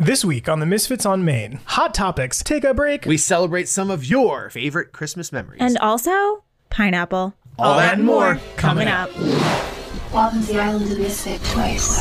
This week on the Misfits on Main, Hot Topics, Take a Break. We celebrate some of your favorite Christmas memories. And also pineapple. all that and more Coming up. Welcome to the island of Misfit Toys.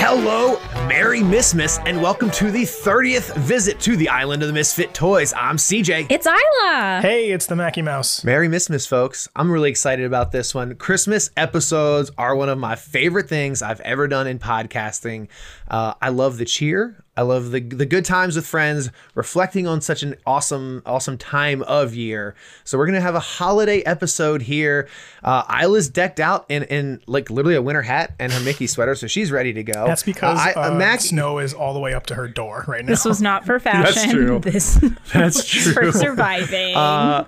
Hello, Merry Missmas, and welcome to the 30th visit to the Island of the Misfit Toys. I'm CJ. It's Isla. Hey, it's the Mackie Mouse. Merry Missmas, folks. I'm really excited about this one. Christmas episodes are one of my favorite things I've ever done in podcasting. Uh, I love the cheer. I love the the good times with friends, reflecting on such an awesome, awesome time of year. So we're gonna have a holiday episode here. Uh, Isla's decked out in in like literally a winter hat and her Mickey sweater, so she's ready to go. That's because uh, I- uh, Mac- snow is all the way up to her door right now. This was not for fashion. That's true. This That's is for surviving. Uh,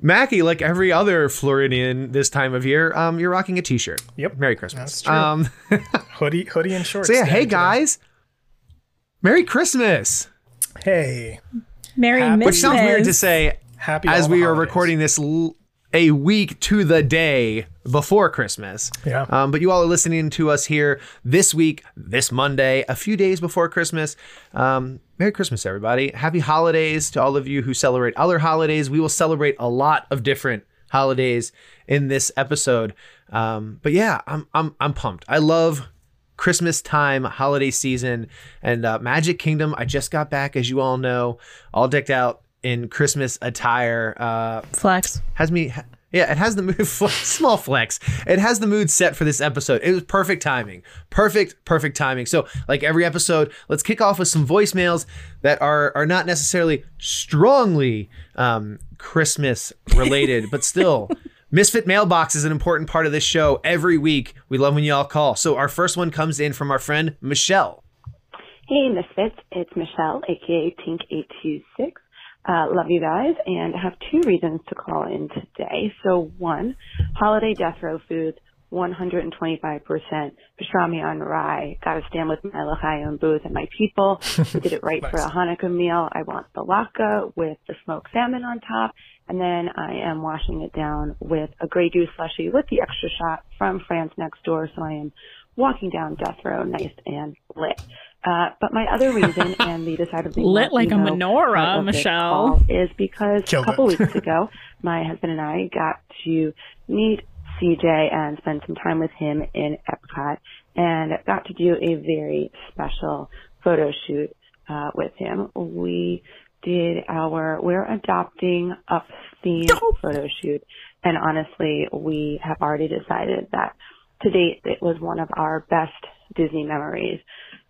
Mackie, like every other Floridian this time of year, um, you're rocking a t-shirt. Yep. Merry Christmas. That's true. Um, hoodie, hoodie and shorts. so yeah, day hey today. guys, Merry Christmas. Hey, Merry Happy- Which sounds weird to say happy. as we are holidays. recording this l- a week to the day before Christmas. Yeah. Um, but you all are listening to us here this week, this Monday, a few days before Christmas. Um, Merry Christmas, everybody. Happy holidays to all of you who celebrate other holidays. We will celebrate a lot of different holidays in this episode. Um, but yeah, I'm I'm I'm pumped. I love Christmas time, holiday season, and uh, Magic Kingdom. I just got back, as you all know, all decked out in Christmas attire. Uh, Flex. has me. Yeah, it has the mood. Small flex. It has the mood set for this episode. It was perfect timing. Perfect, perfect timing. So, like every episode, let's kick off with some voicemails that are are not necessarily strongly um, Christmas related, but still. Misfit Mailbox is an important part of this show every week. We love when you all call. So our first one comes in from our friend Michelle. Hey, Misfits. It's Michelle, aka Tink826. Uh, love you guys, and I have two reasons to call in today. So, one, holiday death row foods, 125% pastrami on rye. Gotta stand with my L'chaim booth and my people. We did it right for a Hanukkah meal. I want the latke with the smoked salmon on top, and then I am washing it down with a Grey Goose slushy with the extra shot from France next door. So I am walking down death row nice and lit. Uh, but my other reason, and the decidedly Lit like a menorah, part of this Michelle. is because Killed a couple it. weeks ago, my husband and I got to meet CJ and spend some time with him in Epcot, and got to do a very special photo shoot uh, with him. We did our "We're Adopting Up" theme photo shoot, and honestly, we have already decided that to date it was one of our best Disney memories.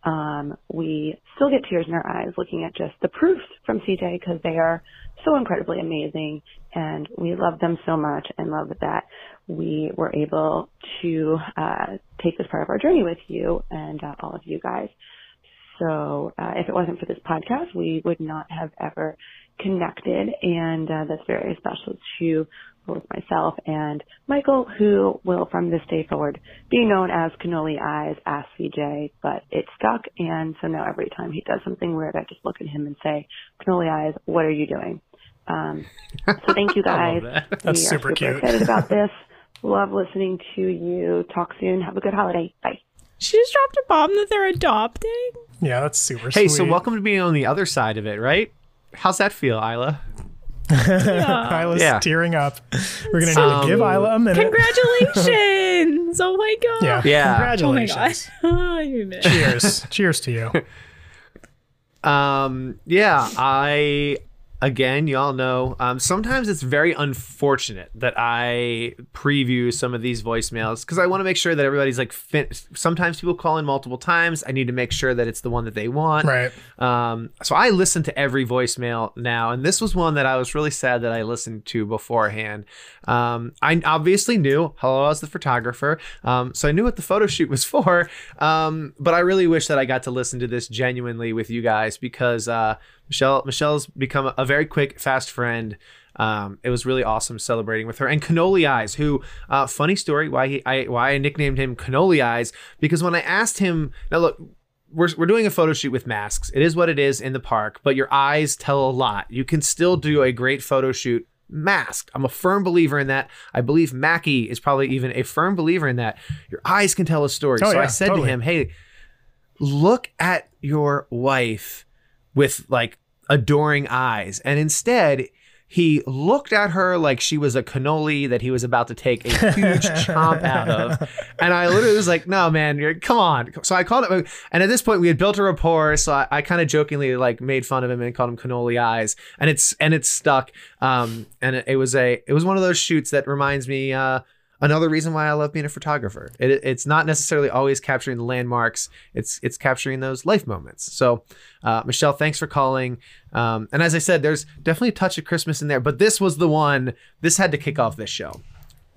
Um, we still get tears in our eyes looking at just the proofs from CJ because they are so incredibly amazing and we love them so much and love that we were able to uh, take this part of our journey with you and uh, all of you guys. So uh, if it wasn't for this podcast, we would not have ever connected, and uh, that's very special to both myself and Michael, who will from this day forward be known as Cannoli Eyes, Ask CJ, but it stuck, and so now every time he does something weird, I just look at him and say, Cannoli Eyes, what are you doing? Um, so thank you guys. that. That's we are super super cute. excited about this. Love listening to you. Talk soon. Have a good holiday. Bye. She just dropped a bomb that they're adopting. Yeah, that's super Hey, sweet. so welcome to being on the other side of it, right? How's that feel, Isla? Isla's Yeah. tearing up. We're gonna need Um, to give Isla a minute. Congratulations! oh my god. Yeah. Yeah. Oh my god. Congratulations. I'm in it. Cheers. Cheers to you. Um, yeah, I again, y'all know. Um, sometimes it's very unfortunate that I preview some of these voicemails because I want to make sure that everybody's like. Fin- sometimes people call in multiple times. I need to make sure that it's the one that they want. Right. Um, so I listen to every voicemail now, and this was one that I was really sad that I listened to beforehand. Um, I obviously knew hello, I was the photographer, um, so I knew what the photo shoot was for. Um, but I really wish that I got to listen to this genuinely with you guys because uh, Michelle Michelle's become a very quick, fast friend. Um, it was really awesome celebrating with her and Cannoli Eyes, who uh, funny story why he I why I nicknamed him Cannoli Eyes because when I asked him now look we're, we're doing a photo shoot with masks. It is what it is in the park, but your eyes tell a lot. You can still do a great photo shoot masked. I'm a firm believer in that. I believe Mackie is probably even a firm believer in that. Your eyes can tell a story. Oh, so I said totally. to him, "Hey, look at your wife with like adoring eyes." And instead, he looked at her like she was a cannoli that he was about to take a huge chomp out of. And I literally was like, no, man, you're, come on. So I called him. And at this point, we had built a rapport. So I, I kind of jokingly like made fun of him and called him cannoli eyes. And it's, and it's stuck. Um, and it, it was a, it was one of those shoots that reminds me, uh, another reason why I love being a photographer. It, it's not necessarily always capturing the landmarks. It's it's capturing those life moments. So, uh, Michelle, thanks for calling. Um, and as I said, there's definitely a touch of Christmas in there, but this was the one. This had to kick off this show.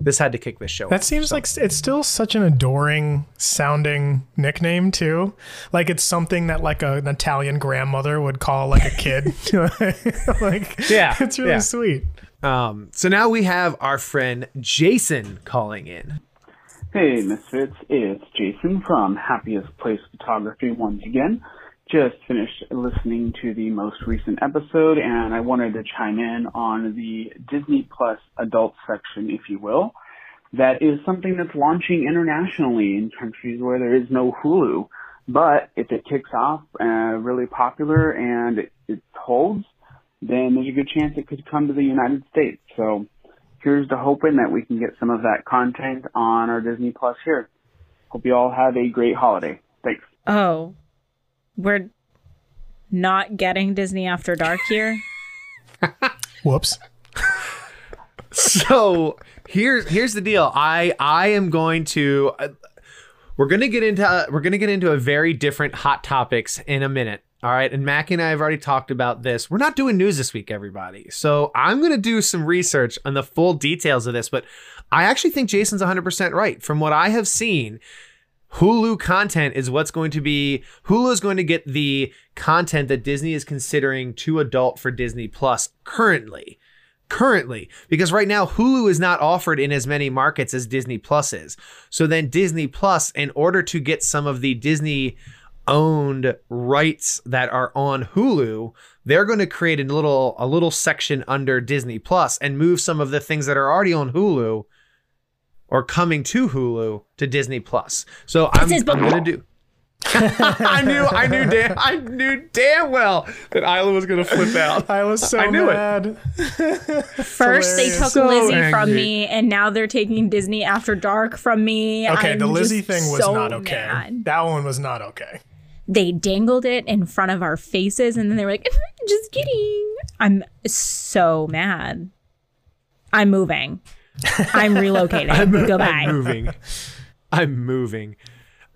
This had to kick this show. That off. seems So- like it's still such an adoring sounding nickname too. Like it's something that like a, an Italian grandmother would call like a kid. like Yeah, it's really yeah. sweet. Um, so now we have our friend Jason calling in. Hey, Misfits. It's Jason from Happiest Place Photography once again. Just finished listening to the most recent episode and I wanted to chime in on the Disney Plus adult section, if you will. That is something that's launching internationally in countries where there is no Hulu. But if it kicks off uh, really popular and it, it holds, then there's a good chance it could come to the United States. So here's to hoping that we can get some of that content on our Disney Plus here. Hope you all have a great holiday. Thanks. Oh, we're not getting Disney After Dark here. Whoops. so here's here's the deal. I I am going to uh, we're gonna get into we're gonna get into a very different hot topics in a minute. All right, and Mackie and I have already talked about this. We're not doing news this week, everybody. So I'm gonna do some research on the full details of this, but I actually think Jason's 100% right. From what I have seen, Hulu content is what's going to be Hulu is going to get the content that Disney is considering too adult for Disney Plus currently. Currently, because right now Hulu is not offered in as many markets as Disney Plus is. So then Disney Plus, in order to get some of the Disney owned rights that are on Hulu, they're going to create a little a little section under Disney Plus and move some of the things that are already on Hulu or coming to Hulu to Disney Plus. So I'm, is I'm gonna do. I knew, I knew, damn, I knew damn well that Isla was gonna flip out. I was so I knew it. mad. First, they took So Lizzie from me, and now they're taking Disney After Dark from me. Okay, I'm the Lizzie thing was so not okay. mad. That one was not okay. They dangled it in front of our faces, and then they were like, "Just kidding." I'm so mad. I'm moving. I'm relocating. Goodbye. I'm moving. I'm moving.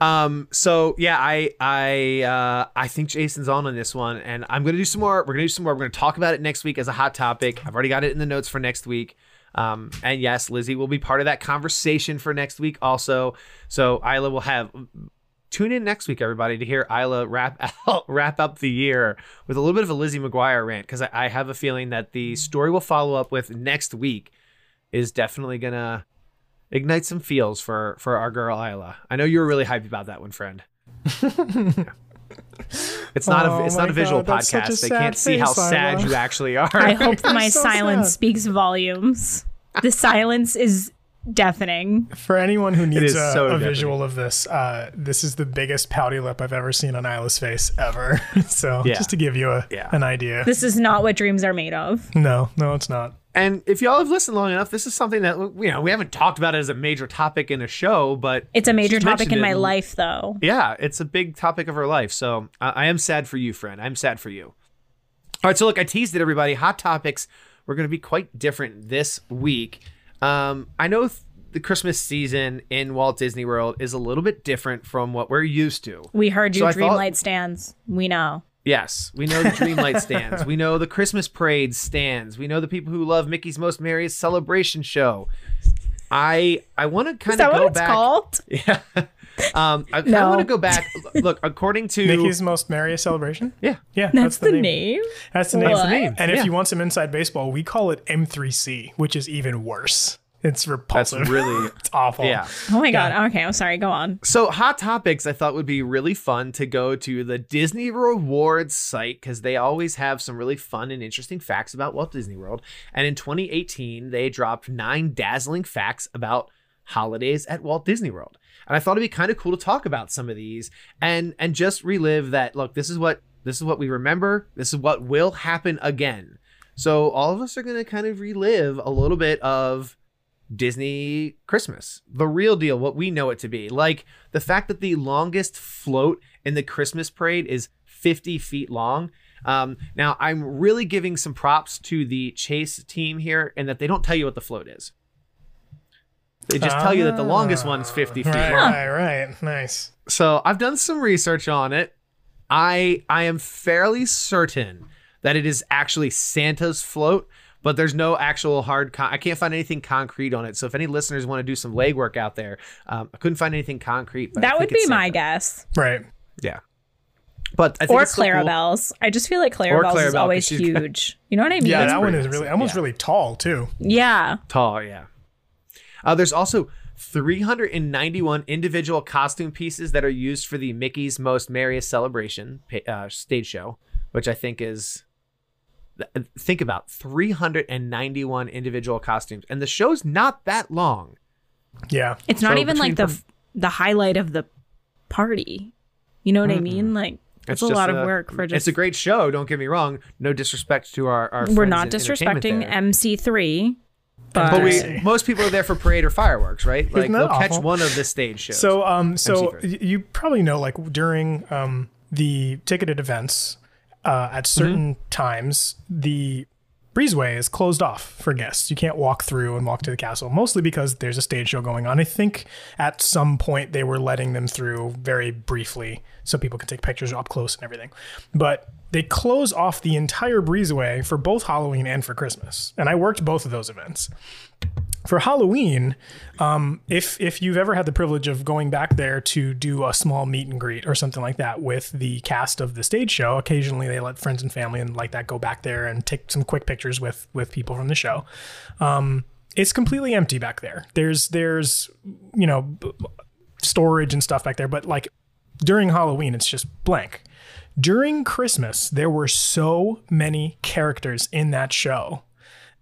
Um, so yeah, I I uh I think Jason's on on this one, and I'm gonna do some more. We're gonna do some more. We're gonna talk about it next week as a hot topic. I've already got it in the notes for next week. Um, and yes, Lizzie will be part of that conversation for next week also. So Isla will have tune in next week, everybody, to hear Isla wrap out, wrap up the year with a little bit of a Lizzie McGuire rant because I, I have a feeling that the story we'll follow up with next week is definitely gonna ignite some feels for for our girl Isla. I know you were really hyped about that one, friend. Yeah. It's not Oh a it's not a oh visual God, that's such a podcast. They can't see how face, sad you actually are. I hope my so silence sad. speaks volumes. The silence is deafening. For anyone who needs a, so a visual of this, uh, this is the biggest pouty lip I've ever seen on Isla's face ever. so Yeah. just to give you a, Yeah. an idea. This is not what dreams are made of. no, no, it's not. And if y'all have listened long enough, this is something that you know we haven't talked about it as a major topic in a show, but It's a major topic in it my life, though. Yeah, it's a big topic of her life. So I, I am sad for you, friend. I'm sad for you. All right, so look, I teased it, everybody. Hot topics. We're going to be quite different this week. Um, I know th- the Christmas season in Walt Disney World is a little bit different from what we're used to. We heard you, So I thought- Dreamlight stands. We know. Yes, we know the Dreamlight stands. We know the Christmas parade stands. We know the people who love Mickey's Most Merriest Celebration Show. I I want to kind of go what it's back. called? Yeah. Um, I, I want to go back. Look, according to Mickey's most merriest celebration. yeah, Yeah, That's, the, name. That's the name. That's the name. And if Yeah. you want some inside baseball, we call it M3C, which is even worse. It's repulsive. that's repulsive. really it's awful. yeah. Oh my god. Okay, I'm sorry. Go on. So, hot topics I thought would be really fun to go to the Disney Rewards site because they always have some really fun and interesting facts about Walt Disney World. And in 2018, they dropped nine dazzling facts about holidays at Walt Disney World. And I thought it'd be kind of cool to talk about some of these and and just relive that. Look, this is what this is what we remember. This is what will happen again. So all of us are going to kind of relive a little bit of Disney Christmas, the real deal, what we know it to be. Like the fact that the longest float in the Christmas parade is 50 feet long. Um, now, I'm really giving some props to the Chase team here and that they don't tell you what the float is. They just tell you that the longest one's 50 feet Right, long. right, right. Nice. So I've done some research on it. I I am fairly certain that it is actually Santa's float, but there's no actual hard. Con- I can't find anything concrete on it. So if any listeners want to do some legwork out there, um, I couldn't find anything concrete. But That would be my guess. Right. Yeah. But I think Or it's still cool. I just feel like Clarabelle's Clarabelle, is 'cause always she's got- huge. You know what I mean? Yeah, that one pretty is really almost yeah. really tall too. Yeah. Tall, yeah. Uh, there's also 391 individual costume pieces that are used for the Mickey's Most Merriest Celebration uh, stage show, which I think is. Think about 391 individual costumes, and the show's not that long. Yeah. It's not So even like the between perf- the highlight of the party. You know what I mean? Like it's, a just lot of work for just It's a great show. Don't get me wrong. No disrespect to our our. We're friends not disrespecting. MC3, but, But we, most people are there for parade or fireworks, right? Like they'll catch one of the stage shows. So, um, so y- you probably know, like during um the ticketed events, uh, at certain times the breezeway is closed off for guests. You can't walk through and walk to the castle, mostly because there's a stage show going on. I think at some point they were letting them through very briefly so people can take pictures up close and everything. But they close off the entire breezeway for both Halloween and for Christmas. And I worked both of those events. For Halloween, um, if if you've ever had the privilege of going back there to do a small meet and greet or something like that with the cast of the stage show, occasionally they let friends and family and like that go back there and take some quick pictures with with people from the show. Um, it's completely empty back there. There's there's you know storage and stuff back there, but like during Halloween, it's just blank. During Christmas, there were so many characters in that show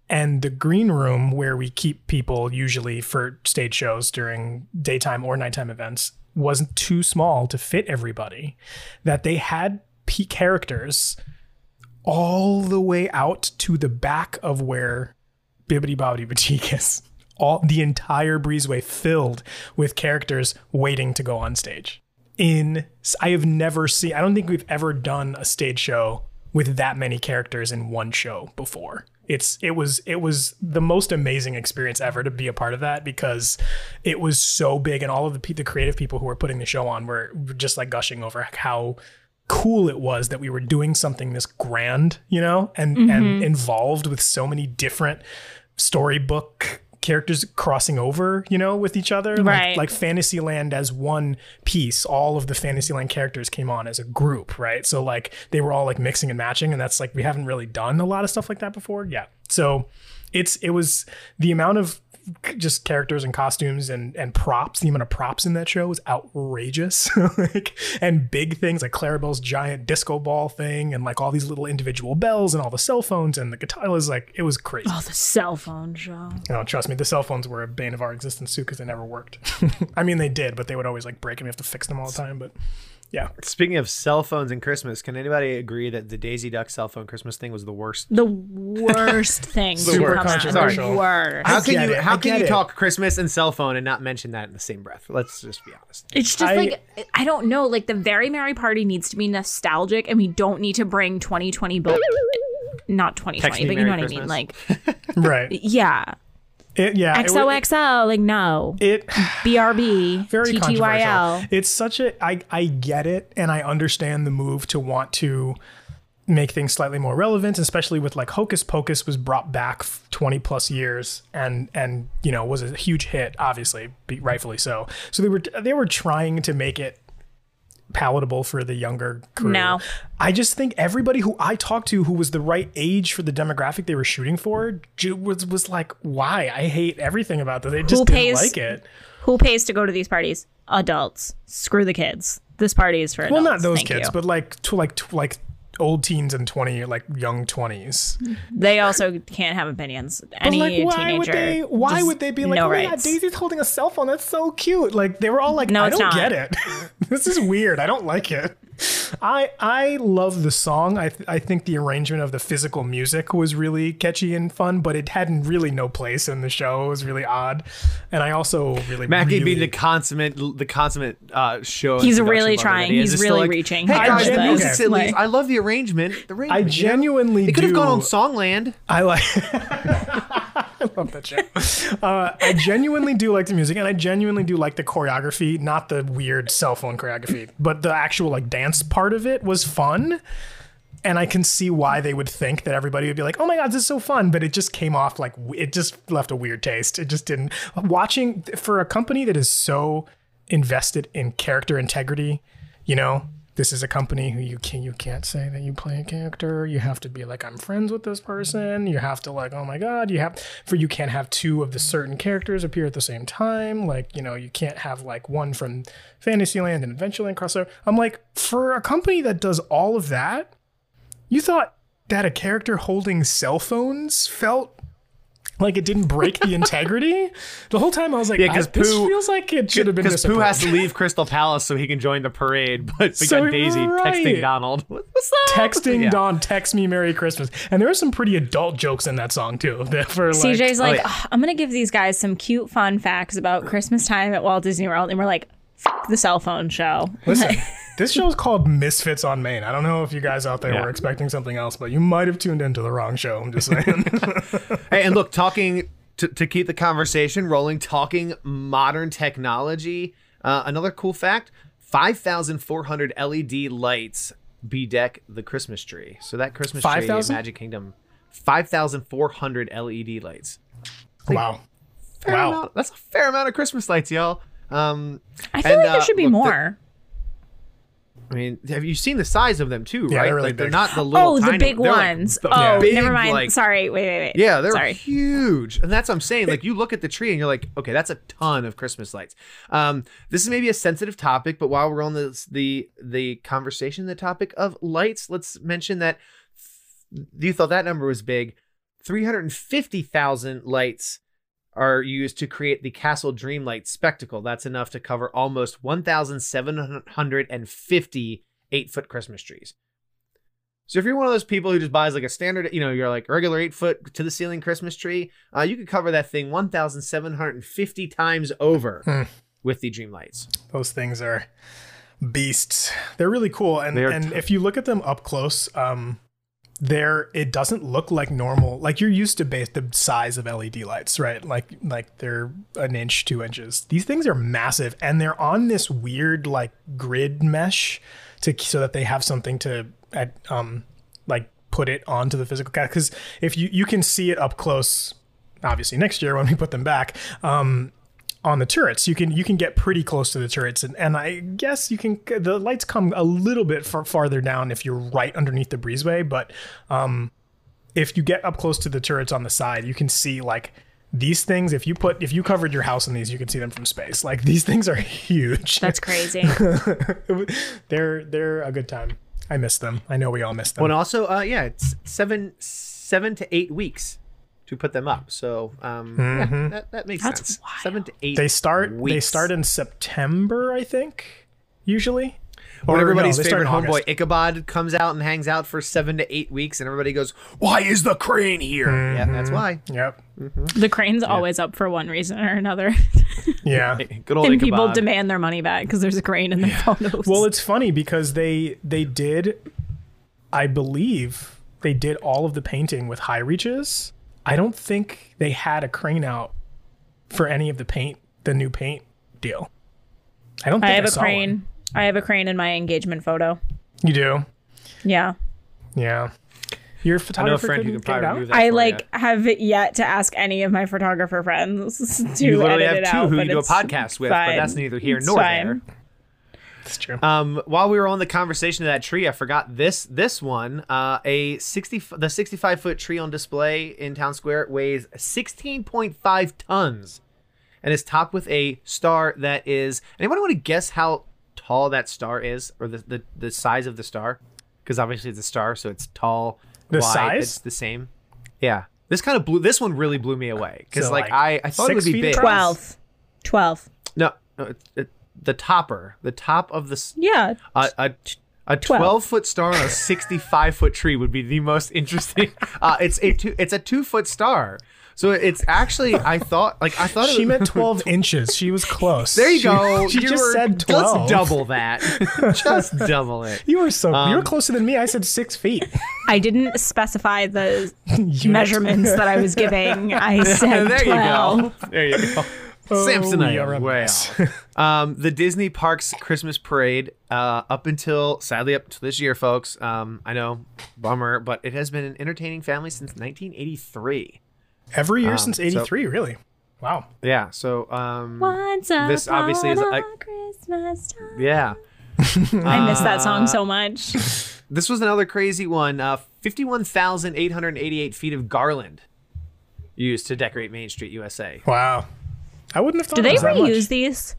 and the green room where we keep people usually for stage shows during daytime or nighttime events wasn't too small to fit everybody that they had p characters all the way out to the back of where Bibbidi Bobbidi boutique is. All the entire breezeway filled with characters waiting to go on stage. In i have never seen i don't think we've ever done a stage show with that many characters in one show before it's it was it was the most amazing experience ever to be a part of that because it was so big and all of the the creative people who were putting the show on were just like gushing over how cool it was that we were doing something this grand you know and and mm-hmm. involved with so many different storybook characters crossing over, you know, with each other. Right. Like, like Fantasyland as one piece, all of the Fantasyland characters came on as a group, right? So like they were all like mixing and matching, and that's like we haven't really done a lot of stuff like that before. Yeah. So it's it was the amount of just characters and costumes and and props the amount of props in that show was outrageous like and big things like clarabelle's giant disco ball thing and like all these little individual bells and all the cell phones and the guitar it was like it was crazy Oh, the cell phone show. no, trust me, the cell phones were a bane of our existence too because they never worked. I mean, they did, but they would always like break and we have to fix them all the time. But yeah, Speaking of cell phones and Christmas, can anybody agree that the Daisy Duck cell phone Christmas thing was the worst? The worst thing. to Super come controversial. The worst. How can you it, how I can you it. talk Christmas and cell phone and not mention that in the same breath? Let's just be honest. It's just I- like I don't know. Like the very merry party needs to be nostalgic, and we don't need to bring 2020, but not 2020, but you know Merry what I mean. Like right. yeah, It, yeah, it XOXO. Like no, It, BRB, very. TTYL. It's such a I I get it and I understand the move to want to make things slightly more relevant, especially with like Hocus Pocus was brought back 20 plus years and and you know was a huge hit, obviously, rightfully so. So they were they were trying to make it palatable for the younger crew. No. I just think everybody who I talked to who was the right age for the demographic they were shooting for was was like, why? I hate everything about this. They just Who didn't like it. Who pays to go to these parties? Adults. Screw the kids. This party is for adults. Well, not those Thank kids, you. but like to like to like old teens and 20 like young 20s. they also can't have opinions. Any But like, why teenager. would they? Why would they be like, no oh my god. Daisy's holding a cell phone? That's so cute. Like they were all like, No, I don't not. get it. this is weird. I don't like it. I I love the song. I th- I think the arrangement of the physical music was really catchy and fun, but it had really no place in the show. It was really odd, and I also really Mackie really, being the consummate, the consummate uh, show. He's really trying. he. He's really like, reaching Hey hard guys, the this. music's at least. I love the arrangement. The arrangement. I you know? genuinely It could have gone on Songland. I like. Love that show. Uh, I genuinely do like the music, and I genuinely do like the choreography. Not the weird cell phone choreography, but the actual like dance part of it was fun. And I can see why they would think that everybody would be like, "Oh my god, this is so fun!" But it just came off like it just left a weird taste. It just didn't. Watching for a company that is so invested in character integrity, you know, this is a company who you can you can't say that you play a character. You have to be like I'm friends with this person. You have to like oh my god. You have for you can't have two of the certain characters appear at the same time. Like you know you can't have like one from Fantasyland and Adventureland crossover. I'm like for a company that does all of that, you thought that a character holding cell phones felt like it didn't break the integrity. The whole time I was like, Yeah, 'cause I- this Pooh- feels like it should have been Because Pooh has to leave Crystal Palace so he can join the parade, but we So got Daisy right. texting Donald. What's up? texting Yeah. Don, text me Merry Christmas. And there were some pretty adult jokes in that song too. That for like, CJ's like, oh, yeah. "Ugh, I'm gonna give these guys some cute, fun facts about Christmas time at Walt Disney World, and we're like, F- the cell phone show. listen, this show is called Misfits on Main. I don't know if you guys out there Yeah. were expecting something else, but you might have tuned into the wrong show. I'm just saying. Hey, and look, talking to, to keep the conversation rolling, talking modern technology. Uh, another cool fact 5,400 LED lights bedeck the Christmas tree. So that Christmas tree in 5,000? Magic Kingdom, 5,400 LED lights. wow. Fair Wow. amount- that's a fair amount of Christmas lights, y'all. Um, I feel And, like there uh, should be look, the- more. I mean, have you seen the size of them too? Yeah, right? they're really like they're big. not the little. oh, the big they're like ones. oh, big, never mind. like- Sorry. Wait, wait, wait. Yeah, they're Sorry. huge, and that's what I'm saying. Like you look at the tree and you're like, okay, that's a ton of Christmas lights. Um, this is maybe a sensitive topic, but while we're on the the the conversation, the topic of lights, let's mention that you thought that number was big. Three hundred and fifty thousand lights are used to create the Castle Dreamlight spectacle. That's enough to cover almost one thousand seven hundred and fifty eight foot Christmas trees. So if you're one of those people who just buys like a standard, you know, you're like regular eight foot to the ceiling Christmas tree, uh, you could cover that thing 1,750 times over Hmm. with the dream lights. Those things are beasts. They're really cool, and They and t- if you look at them up close, um, they're it doesn't look like normal. Like you're used to base the size of LED lights, right? Like like they're an inch, two inches. These things are massive, and they're on this weird like grid mesh to so that they have something to um like put it onto the physical cat. Because if you you can see it up close, obviously next year when we put them back. Um, on the turrets. You can you can get pretty close to the turrets, and, and I guess you can. The lights come a little bit far, farther down if you're right underneath the breezeway, but um, if you get up close to the turrets on the side, you can see like these things. If you put if you covered your house in these, you can see them from space. Like these things are huge. That's crazy. they're they're a good time. I miss them. I know we all miss them. Well, and also, uh, yeah, it's seven seven to eight weeks to put them up. So um, mm-hmm. yeah, that, that makes That's sense. wild. Seven to eight. they start they start in September, I think, usually. when Or, everybody's no, favorite homeboy Ichabod comes out and hangs out for seven to eight weeks, and everybody goes, "Why is the crane here?" Yeah, that's mm-hmm. why. Yep. Mm-hmm. the crane's always up for one reason or another. Yeah. Good old and Ichabod. people demand their money back because there's a crane in their photos. Well, it's funny because they they did, I believe they did all of the painting with high reaches. I don't think they had a crane out for any of the paint, the new paint deal. I don't. Think I have a saw crane. one. I have a crane in my engagement photo. You do. Yeah. Yeah. Your I know a friend who couldn't can get it probably remove that I for like you. have yet to ask any of my photographer friends to do it. You literally edit have it two out, who but you do a it's podcast with, but that's neither here It's nor fine. there. That's true. Um, while we were on the conversation of that tree, I forgot this this one. Uh, a sixty the sixty five foot tree on display in town square weighs sixteen point five tons, and is topped with a star that is. Anybody want to guess how tall that star is, or the the, the size of the star? Because obviously it's a star, so it's tall. The wide, size? It's the same. Yeah. This kind of blew. This one really blew me away because So, like, like, I I thought it would be feet big. 12. 12. No, no it, it, the topper, the top of the Yeah. a a, a 12. 12 foot star on a 65 foot tree would be the most interesting. Uh, it's a two, it's a two foot star. So it's actually I thought like I thought it She was, meant 12 inches. She was close. There you She- go. She You just were- said 12. Let's double that. just double it. You were so you Um, were closer than me. I said six feet. I didn't specify the measurements that I was giving. I said there 12. you go. There you go. Oh, Samsonite you're way off. Um, the Disney Parks Christmas Parade, uh, up until sadly up to this year, folks. Um, I know, bummer, but it has been an entertaining family since 1983. Every year Um, since so- 83, really. Wow. Yeah. So, um, Once This obviously is upon like- a Christmas time. yeah, I miss that Uh, song so much. this was another crazy one. Uh, 51,888 feet of garland used to decorate Main Street, USA. Wow. I wouldn't have thought Do it they was that much. reuse these?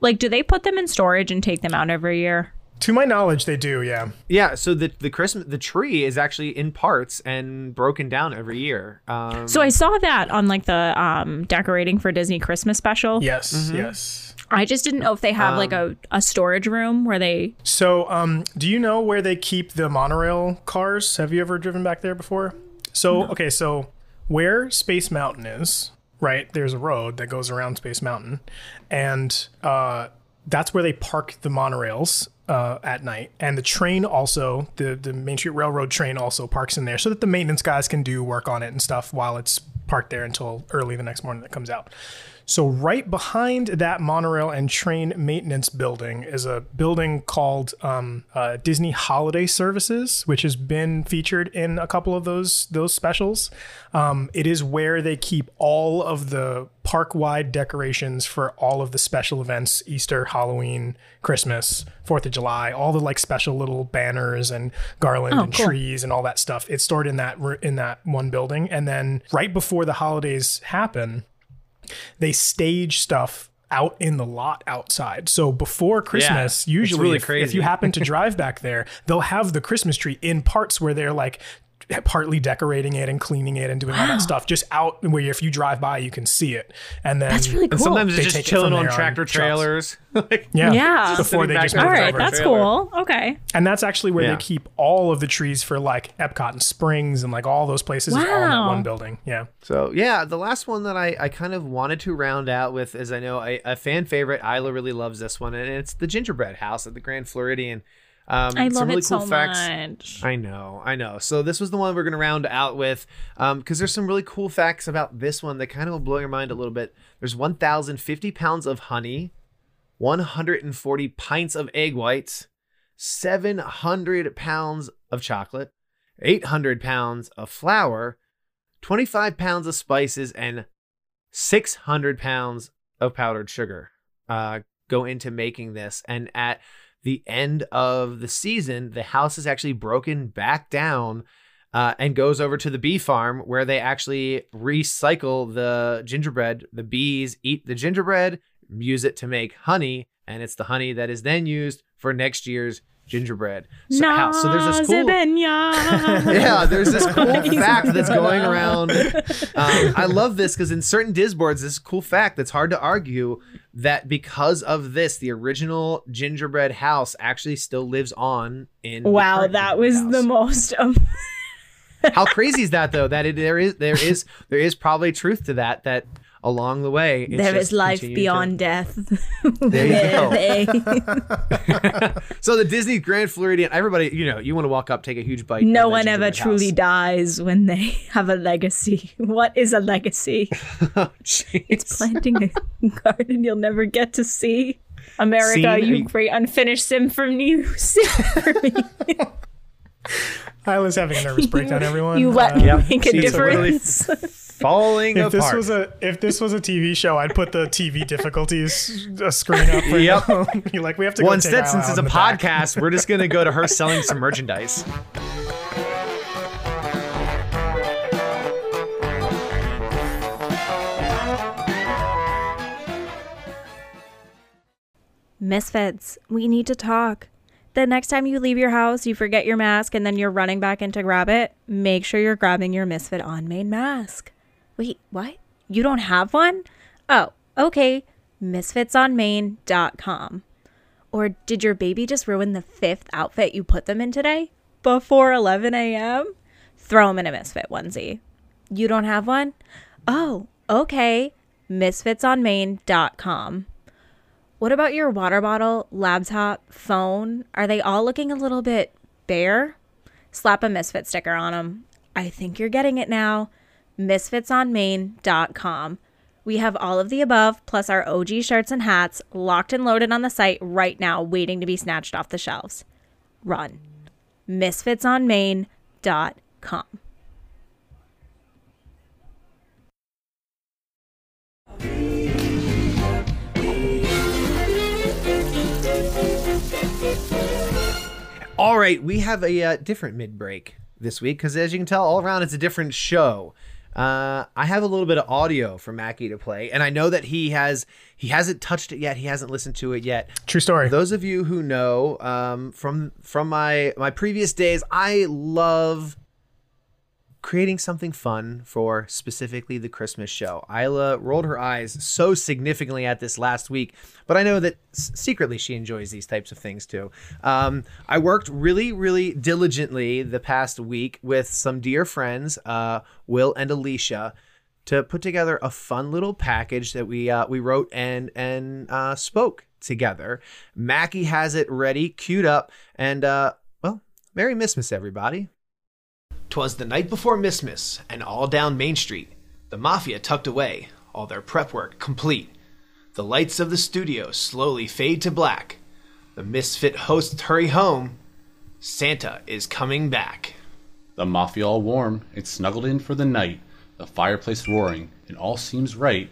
Like, do they put them in storage and take them out every year? To my knowledge, they do, yeah. Yeah. So the the Christmas the tree is actually in parts and broken down every year. Um, So I saw that on like the um, decorating for Disney Christmas special. Yes, Mm-hmm. yes. I just didn't know if they have like Um, a, a storage room where they. So, um, do you know where they keep the monorail cars? Have you ever driven back there before? So, okay, so where Space Mountain is, right? There's a road that goes around Space Mountain, and uh, that's where they park the monorails uh, at night. And the train also, the the Main Street Railroad train also parks in there, so that the maintenance guys can do work on it and stuff while it's parked there until early the next morning that comes out. So right behind that monorail and train maintenance building is a building called um, uh, Disney Holiday Services, which has been featured in a couple of those those specials. Um, it is where they keep all of the park-wide decorations for all of the special events: Easter, Halloween, Christmas, Fourth of July, all the like special little banners and garland and cool. trees and all that stuff. It's stored in that in that one building, and then right before the holidays happen they stage stuff out in the lot outside. So before Christmas, it's usually really if, if you happen to drive back there, they'll have the Christmas tree in parts where they're like partly decorating it and cleaning it and doing all that stuff just out where if you drive by you can see it. And then That's really cool. and sometimes They it's just take it on there on tractor trailers. Like, yeah, Yeah. before they just there All move it right, over. that's trailer. cool. Okay. And that's actually where Yeah. they keep all of the trees for like Epcot and Springs and like all those places is all in that one building. Yeah. So yeah, the last one that I, I kind of wanted to round out with is I know a, a fan favorite. Isla really loves this one, and it's the gingerbread house at the Grand Floridian. Um, I some love really it cool so facts. much. I know, I know. So this was the one we're going to round out with, because there's some really cool facts about this one that kind of will blow your mind a little bit. There's 1,050 pounds of honey, 140 pints of egg whites, 700 pounds of chocolate, 800 pounds of flour, 25 pounds of spices, and 600 pounds of powdered sugar uh, go into making this. And at the end of the season, the house is actually broken back down uh, and goes over to the bee farm where they actually recycle the gingerbread. The bees eat the gingerbread, use it to make honey, and it's the honey that is then used for next year's gingerbread so, house. So there's this cool. Yeah, there's this cool fact that's going around. Um, I love this because in certain Disboards, this is a cool fact that's hard to argue that because of this, the original gingerbread house actually still lives on in. Wow, that was house. the most. Um, How crazy is that though? That it, there is there is there is probably truth to that. That along the way, it's there just is life continued to- beyond death. There you go. So the Disney Grand Floridian, everybody, you know, you want to walk up, take a huge bite. no one ever truly house. dies when they have a legacy. What is a legacy? Jeez. It's planting a garden you'll never get to see. America, Scene, you you- great unfinished symphony. Symphony. Isla's having a nervous breakdown. Everyone, You let Uh, me make a she's literally difference. Falling if this was a if this was a TV show, I'd put the TV difficulties uh, screen up. Right Yep. now. You're like, we have to. Well, take instead, Isla since it's a in the back. podcast, we're just gonna go to her selling some merchandise. Misfits, we need to talk. The next time you leave your house, you forget your mask and then you're running back in to grab it, make sure you're grabbing your Misfit on main mask. Wait, what? You don't have one? Oh, okay. Misfitsonmain.com. Or did your baby just ruin the fifth outfit you put them in today? Before 11 a.m.? Throw them in a Misfit onesie. You don't have one? Oh, okay. Misfitsonmain.com. What about your water bottle, laptop, phone? Are they all looking a little bit bare? Slap a Misfit sticker on them. I think you're getting it now. MisfitsOnMain.com. We have all of the above, plus our OG shirts and hats, locked and loaded on the site right now, waiting to be snatched off the shelves. Run. MisfitsOnMain.com. All right, we have a uh, different mid break this week because, as you can tell, all around it's a different show. Uh, I have a little bit of audio for Mackie to play, and I know that he has he hasn't touched it yet. He hasn't listened to it yet. True story. Those of you who know um, from from my my previous days, I love creating something fun for specifically the Christmas show. Isla rolled her eyes so significantly at this last week, but I know that secretly she enjoys these types of things too. Um, I worked really, really diligently the past week with some dear friends, uh, Will and Alicia, to put together a fun little package that we uh, we wrote and and uh, spoke together. Mackie has it ready, queued up, and uh, well, Merry Christmas, everybody. 'Twas the night before Missmas, and all down Main Street, the Mafia tucked away, all their prep work complete. The lights of the studio slowly fade to black. The misfit hosts hurry home. Santa is coming back. The mafia all warm it's snuggled in for the night, the fireplace roaring, and all seems right.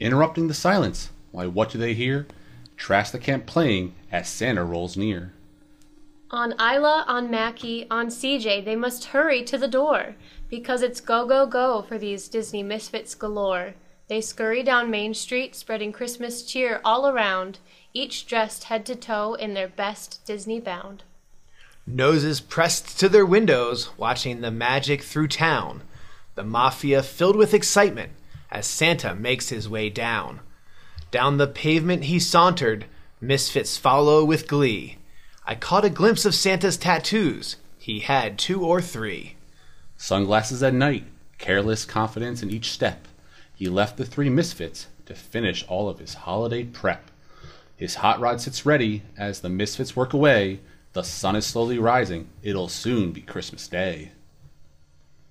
Interrupting the silence, why what do they hear? Trash the camp playing as Santa rolls near. On Isla, on Mackie, on CJ, they must hurry to the door, because it's go, go, go for these Disney misfits galore. They scurry down Main Street, spreading Christmas cheer all around, each dressed head to toe in their best Disney bound. Noses pressed to their windows, watching the magic through town. The Mafia filled with excitement as Santa makes his way down. Down the pavement he sauntered, misfits follow with glee. I caught a glimpse of Santa's tattoos. He had two or three. Sunglasses at night, careless confidence in each step. He left the three misfits to finish all of his holiday prep. His hot rod sits ready as the misfits work away. The sun is slowly rising. It'll soon be Christmas Day.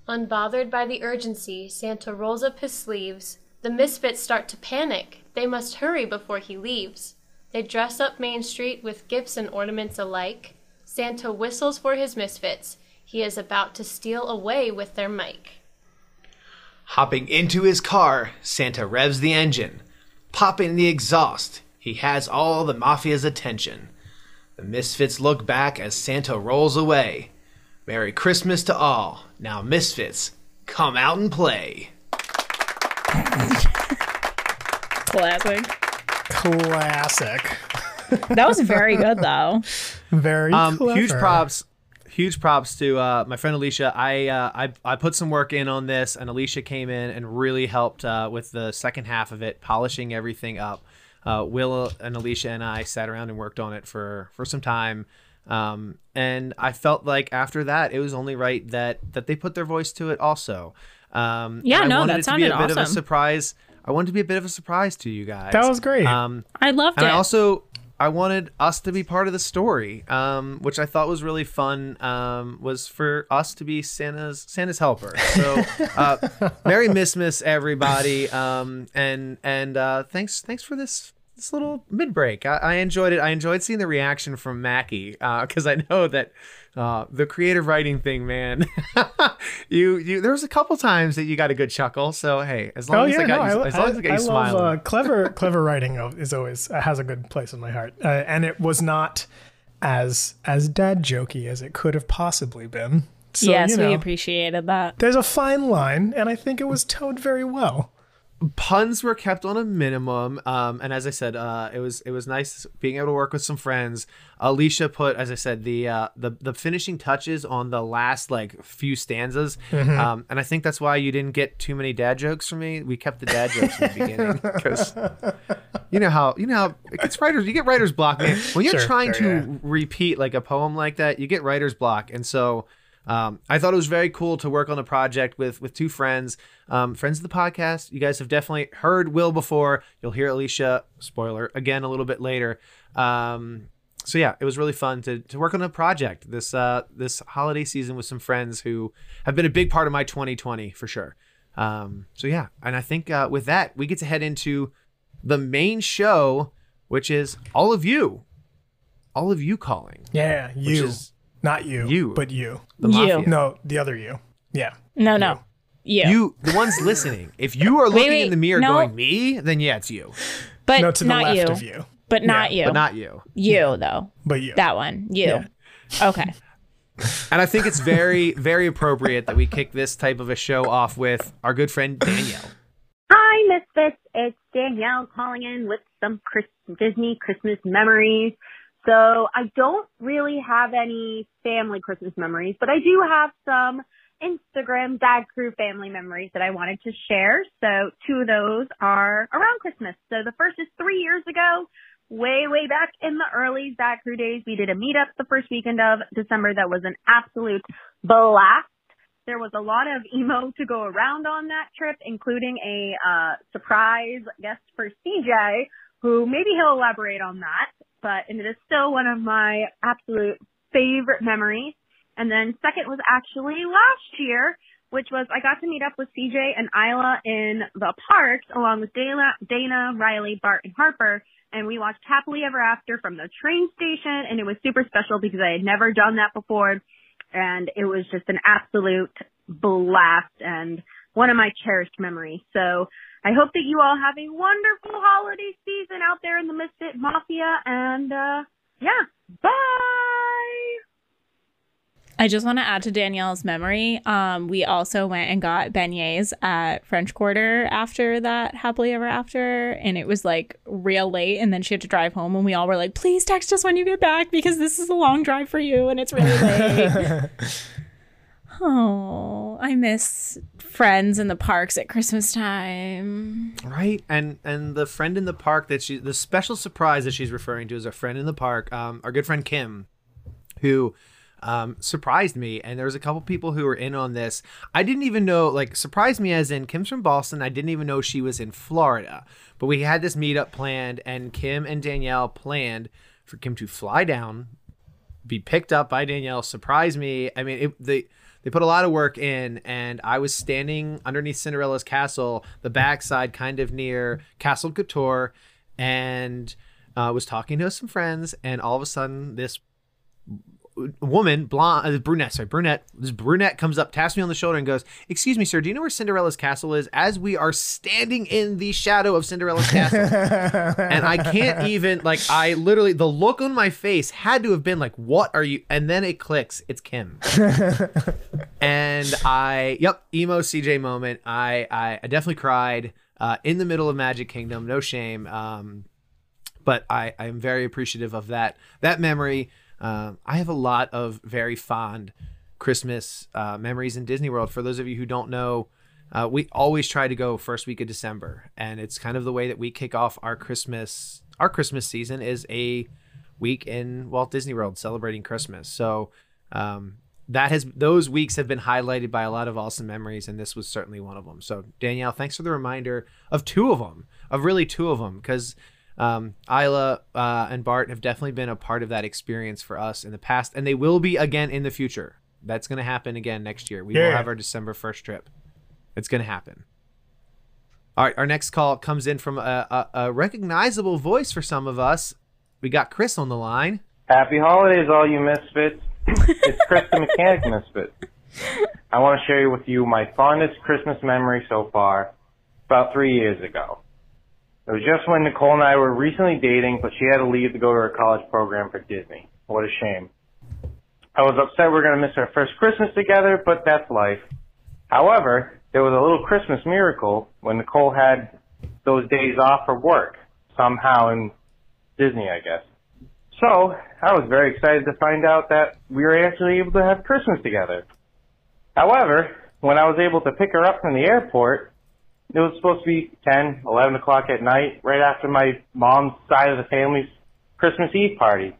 Unbothered by the urgency, Santa rolls up his sleeves. The misfits start to panic. They must hurry before he leaves. They dress up Main Street with gifts and ornaments alike. Santa whistles for his misfits. He is about to steal away with their mic. Hopping into his car, Santa revs the engine. Popping the exhaust, he has all the Mafia's attention. The Misfits look back as Santa rolls away. Merry Christmas to all. Now, Misfits, come out and play. Classic. Classic. That was very good, though. Very Um, huge props, huge props to uh, my friend Alicia. I, uh, I I put some work in on this, and Alicia came in and really helped uh, with the second half of it, polishing everything up. Uh, Will and Alicia and I sat around and worked on it for for some time, um, and I felt like after that, it was only right that that they put their voice to it also. Um, Yeah, and I no, wanted that it to be a sounded bit of a awesome. surprise. I wanted to be a bit of a surprise to you guys. That was great. Um, I loved and it. I also I wanted us to be part of the story, um, which I thought was really fun. Um, was for us to be Santa's Santa's helper. So, uh, Merry Missmas, everybody, um, and and uh, thanks thanks for this this little mid break. I, I enjoyed it. I enjoyed seeing the reaction from Mackie because I know that uh, the creative writing thing, man. you you there was a couple times that you got a good chuckle. So hey, as long Oh as yeah, I got no, you, I, as long I, as I got I you love uh, clever, clever writing. Is always uh, has a good place in my heart, uh, and it was not as as dad jokey as it could have possibly been. So, yes, you know, we appreciated that. There's a fine line, and I think it was towed very well. Puns were kept on a minimum um, and as i said uh, it was it was nice being able to work with some friends alicia put as i said the uh, the, the finishing touches on the last like few stanzas Mm-hmm. um, and i think that's why you didn't get too many dad jokes from me we kept the dad jokes from the beginning because you know how you know how it's writers you get writer's block man when you're Sure, trying sure, to yeah. repeat like a poem like that you get writer's block and so um, I thought it was very cool to work on a project with with two friends, um, friends of the podcast. You guys have definitely heard Will before. You'll hear Alicia, spoiler, again a little bit later. Um, so yeah, it was really fun to to work on a project this uh, this holiday season with some friends who have been a big part of my 2020 for sure. Um, so yeah, and I think uh, with that we get to head into the main show, which is all of you, all of you calling. Yeah, you, is not you, you. but you. The You. mafia. No, the other you. Yeah. No, no. You. You, the ones listening. If you are looking wait, in the mirror no. going me, then yeah, it's you, but No, to the not left you. of you, But not you. but not you. you though. but you. That one. You. Yeah. Okay. And I think it's very, very appropriate that we kick this type of a show off with our good friend Danielle. Hi, Misfits. It's Danielle calling in with some Chris- Disney Christmas memories. So I don't really have any family Christmas memories, but I do have some Instagram dad crew family memories that I wanted to share. So two of those are around Christmas. So the first is three years ago, way, way back in the early dad crew days. We did a meetup the first weekend of December that was an absolute blast. There was a lot of emo to go around on that trip, including a uh, surprise guest for CJ, who maybe he'll elaborate on that, but and it is still one of my absolute favorite memories. And then second was actually last year, which was I got to meet up with CJ and Isla in the parks along with Dana, Dana, Riley, Bart, and Harper. And we watched Happily Ever After from the train station and it was super special because I had never done that before and it was just an absolute blast and one of my cherished memories. So I hope that you all have a wonderful holiday season out there in the Misfit Mafia and uh yeah, bye. I just want to add to Danielle's memory. Um, we also went and got beignets at French Quarter after that happily ever after, and it was like real late. And then she had to drive home, and we all were like, "Please text us when you get back because this is a long drive for you, and it's really late." oh, I miss friends in the parks at Christmas time. Right, and and the friend in the park that she, the special surprise that she's referring to is a friend in the park, um, our good friend Kim, who um, surprised me. And there was a couple people who were in on this. I didn't even know, like, surprised me as in Kim's from Boston. I didn't even know she was in Florida. But we had this meetup planned, and Kim and Danielle planned for Kim to fly down, be picked up by Danielle, surprise me. I mean, it, they they put a lot of work in, and I was standing underneath Cinderella's castle, the backside, kind of near Castle Couture, and uh, was talking to some friends, and all of a sudden, this woman, blonde, uh, brunette, sorry, brunette, this brunette comes up, taps me on the shoulder, and goes, "Excuse me, sir, do you know where Cinderella's castle is?" As we are standing in the shadow of Cinderella's castle, and I can't even like, I literally, the look on my face had to have been like, "What are you?" And then it clicks, it's Kim, and I, yep, emo CJ moment. I, I, I definitely cried uh, in the middle of Magic Kingdom, no shame. Um, but I, I am very appreciative of that that memory. Um, I have a lot of very fond Christmas uh, memories in Disney World. For those of you who don't know, uh, we always try to go first week of December, and it's kind of the way that we kick off our Christmas our Christmas season is a week in Walt Disney World celebrating Christmas. So um, that has those weeks have been highlighted by a lot of awesome memories, and this was certainly one of them. So Danielle, thanks for the reminder of two of them, of really two of them, because um, Isla uh, and Bart have definitely been a part of that experience for us in the past, and they will be again in the future. That's going to happen again next year. We will have our December first trip. It's going to happen. All right, our next call comes in from a, a, a recognizable voice for some of us. We got Chris on the line. Happy holidays, all you misfits. it's Chris the Mechanic Misfit. I want to share with you my fondest Christmas memory so far, about three years ago. It was just when Nicole and I were recently dating, but she had to leave to go to her college program for Disney. What a shame. I was upset we were going to miss our first Christmas together, but that's life. However, there was a little Christmas miracle when Nicole had those days off for work, somehow in Disney, I guess. So, I was very excited to find out that we were actually able to have Christmas together. However, when I was able to pick her up from the airport, it was supposed to be 10, 11 o'clock at night, right after my mom's side of the family's Christmas Eve party.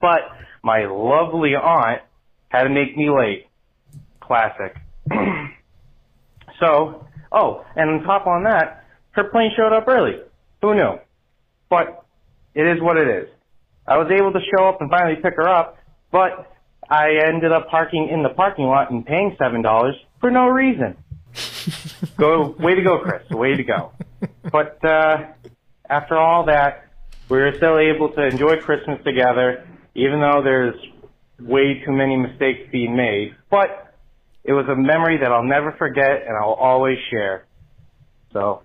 But my lovely aunt had to make me late. Classic. so, oh, and on top on that, her plane showed up early. Who knew? But it is what it is. I was able to show up and finally pick her up, but I ended up parking in the parking lot and paying seven dollars for no reason. Go, way to go, Chris. Way to go. But uh, after all that, we were still able to enjoy Christmas together, even though there's way too many mistakes being made. But it was a memory that I'll never forget and I'll always share. So,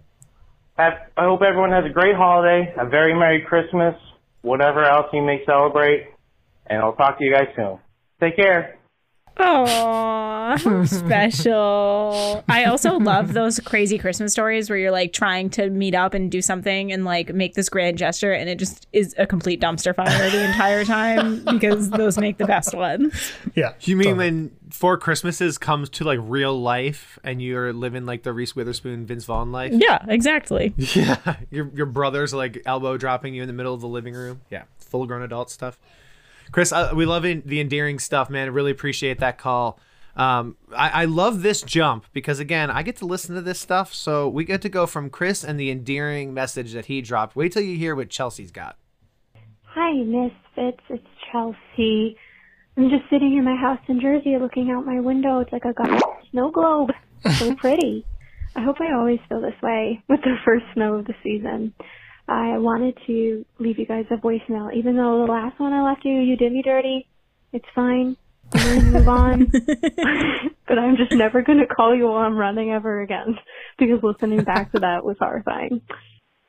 have, I hope everyone has a great holiday, a very Merry Christmas, whatever else you may celebrate, and I'll talk to you guys soon. Take care. Oh, special. I also love those crazy Christmas stories where you're like trying to meet up and do something and like make this grand gesture and it just is a complete dumpster fire the entire time because those make the best ones. Yeah. You mean when Four Christmases comes to like real life and you're living like the Reese Witherspoon, Vince Vaughn life? Yeah, exactly. Yeah. Your your brother's like elbow dropping you in the middle of the living room. Yeah. Full grown adult stuff. Chris, uh, we love it, the endearing stuff, man. I really appreciate that call. Um, I, I love this jump because again, I get to listen to this stuff, so we get to go from Chris and the endearing message that he dropped. Wait till you hear what Chelsea's got. Hi, Misfits. It's Chelsea. I'm just sitting in my house in Jersey looking out my window. It's like a god snow globe. So pretty. I hope I always feel this way with the first snow of the season. I wanted to leave you guys a voicemail, even though the last one I left you, you did me dirty. It's fine. I'm gonna move on. but I'm just never gonna call you while I'm running ever again because listening back to that was horrifying.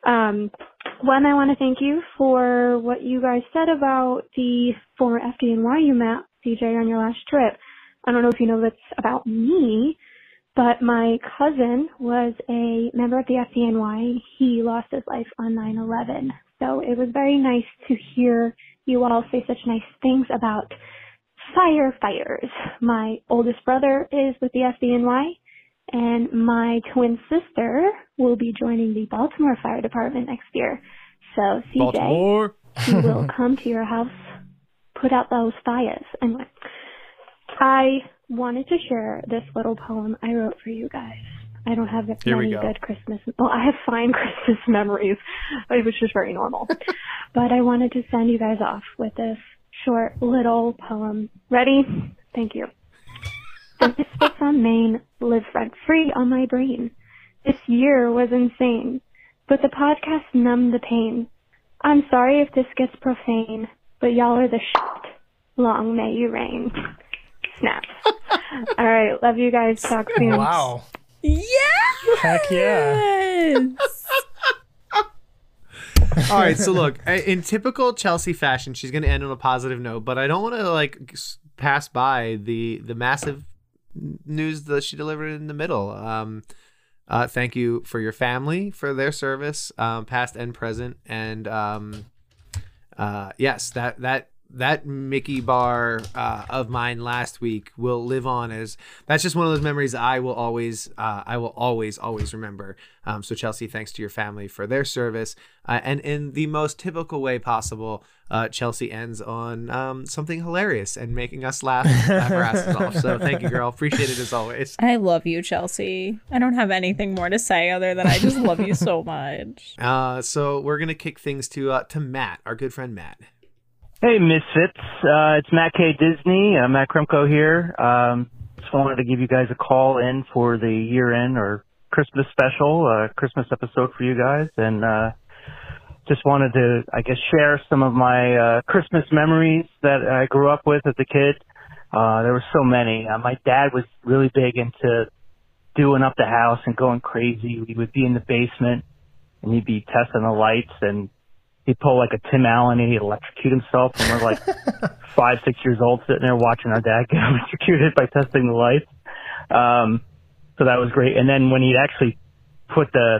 Um, one, I want to thank you for what you guys said about the former FDNY you met, CJ, on your last trip. I don't know if you know that's about me, but my cousin was a member of the FDNY. He lost his life on 9-11. So it was very nice to hear you all say such nice things about firefighters. My oldest brother is with the FDNY and my twin sister will be joining the Baltimore Fire Department next year. So CJ, he will come to your house, put out those fires. Anyway, I wanted to share this little poem I wrote for you guys. I don't have Here many go. good Christmas. Well, I have fine Christmas memories. It was just very normal. but I wanted to send you guys off with this short little poem. Ready? Thank you. The misfits on Main live rent free on my brain. This year was insane, but the podcast numbed the pain. I'm sorry if this gets profane, but y'all are the shit. Long may you reign. Snaps. All right, love you guys. Talk soon. Wow. Yeah. Heck yeah. All right, so look, in typical Chelsea fashion, she's going to end on a positive note, but I don't want to like pass by the the massive news that she delivered in the middle. Um, uh, thank you for your family for their service, um, past and present, and um, uh, yes, that that that Mickey bar uh, of mine last week will live on as that's just one of those memories I will always uh, I will always always remember. Um, so Chelsea, thanks to your family for their service, uh, and in the most typical way possible, uh, Chelsea ends on um, something hilarious and making us laugh, laugh our asses off. So thank you, girl. Appreciate it as always. I love you, Chelsea. I don't have anything more to say other than I just love you so much. Uh, so we're gonna kick things to uh, to Matt, our good friend Matt. Hey, Misfits. Uh, it's Matt K. Disney. Uh, Matt Kremko here. Um, just wanted to give you guys a call in for the year end or Christmas special, uh, Christmas episode for you guys, and uh, just wanted to, I guess, share some of my uh, Christmas memories that I grew up with as a kid. Uh, there were so many. Uh, my dad was really big into doing up the house and going crazy. We would be in the basement and he'd be testing the lights and he'd pull like a Tim Allen and he'd electrocute himself. And we're like five, six years old sitting there watching our dad get electrocuted by testing the lights. Um, so that was great. And then when he'd actually put the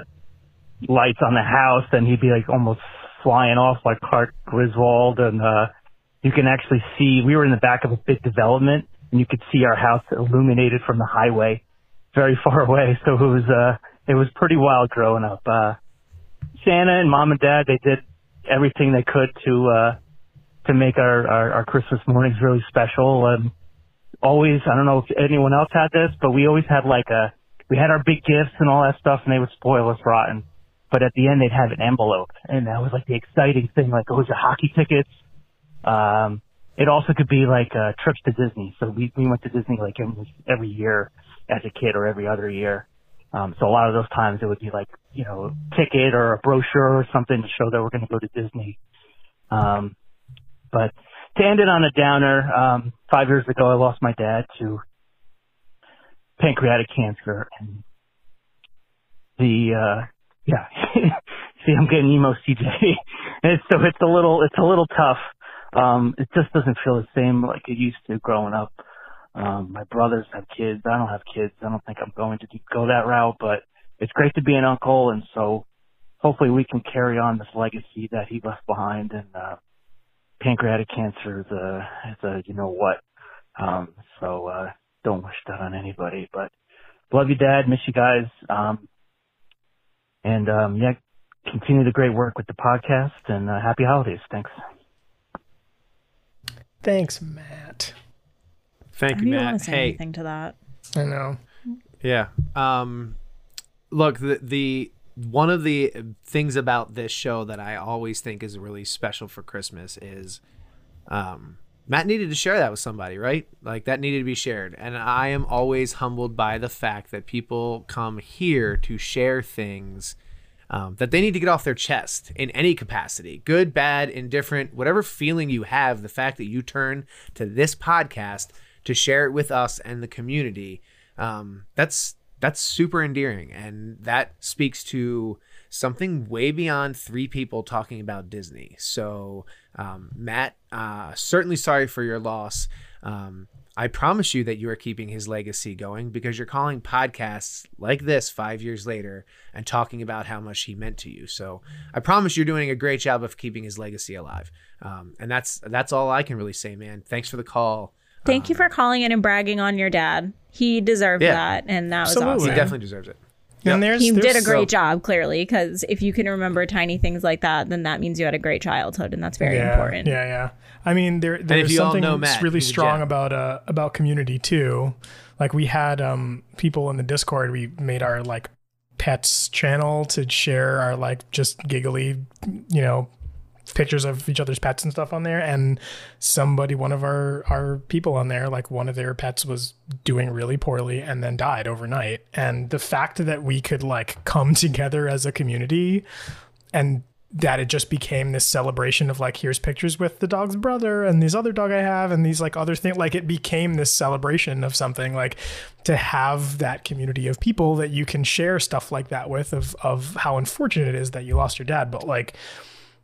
lights on the house, then he'd be like almost flying off like Clark Griswold. And, uh, you can actually see, we were in the back of a big development and you could see our house illuminated from the highway very far away. So it was, uh, it was pretty wild growing up. Uh, Santa and mom and dad, they did everything they could to, uh, to make our, our, our Christmas mornings really special. And always, I don't know if anyone else had this, but we always had like a, we had our big gifts and all that stuff and they would spoil us rotten. But at the end, they'd have an envelope and that was like the exciting thing. Like, oh, was it hockey tickets? Um, it also could be like, uh, trips to Disney. So we, we went to Disney like every, every year as a kid or every other year. Um, so a lot of those times it would be like, you know, a ticket or a brochure or something to show that we're going to go to Disney. Um, but to end it on a downer, um, five years ago I lost my dad to pancreatic cancer and the, uh, yeah, see, I'm getting emo CJ. and so it's a little, it's a little tough. Um, it just doesn't feel the same like it used to growing up. Um, my brothers have kids. I don't have kids. I don't think I'm going to go that route, but it's great to be an uncle. And so hopefully we can carry on this legacy that he left behind. And, uh, pancreatic cancer is a, is a, you know what? Um, so, uh, don't wish that on anybody, but love you, dad. Miss you guys. Um, and, um, yeah, continue the great work with the podcast and uh, happy holidays. Thanks. Thanks, Matt. Thank I don't you, Matt. want to say Hey, anything to that. I know. Yeah. Um, look, the the one of the things about this show that I always think is really special for Christmas is, um, Matt needed to share that with somebody, right? Like that needed to be shared, and I am always humbled by the fact that people come here to share things. Um, that they need to get off their chest in any capacity good, bad, indifferent, whatever feeling you have, the fact that you turn to this podcast to share it with us and the community um, that's that's super endearing. And that speaks to something way beyond three people talking about disney. So um, matt uh, certainly sorry for your loss. Um, i promise you that you are keeping his legacy going because you're calling podcasts like this five years later and talking about how much he meant to you. So i promise you're doing a great job of keeping his legacy alive. Um, and that's that's all i can really say man. Thanks for the call Thank you for calling in and bragging on your dad. He deserved Yeah. that, and that was Absolutely. awesome. he definitely deserves it And there's, he there's did a great so- job, clearly, because if you can remember tiny things like that, then that means you had a great childhood, and that's very yeah, important. Yeah, yeah. I mean, there there's something know Matt, really strong gem. about uh about community too. Like we had um people in the Discord. We made our like pets channel to share our like just giggly, you know, pictures of each other's pets and stuff on there. And somebody, one of our our people on there, like one of their pets was doing really poorly and then died overnight. And the fact that we could like come together as a community and that it just became this celebration of like here's pictures with the dog's brother and this other dog I have and these like other things like it became this celebration of something like to have that community of people that you can share stuff like that with of of how unfortunate it is that you lost your dad but like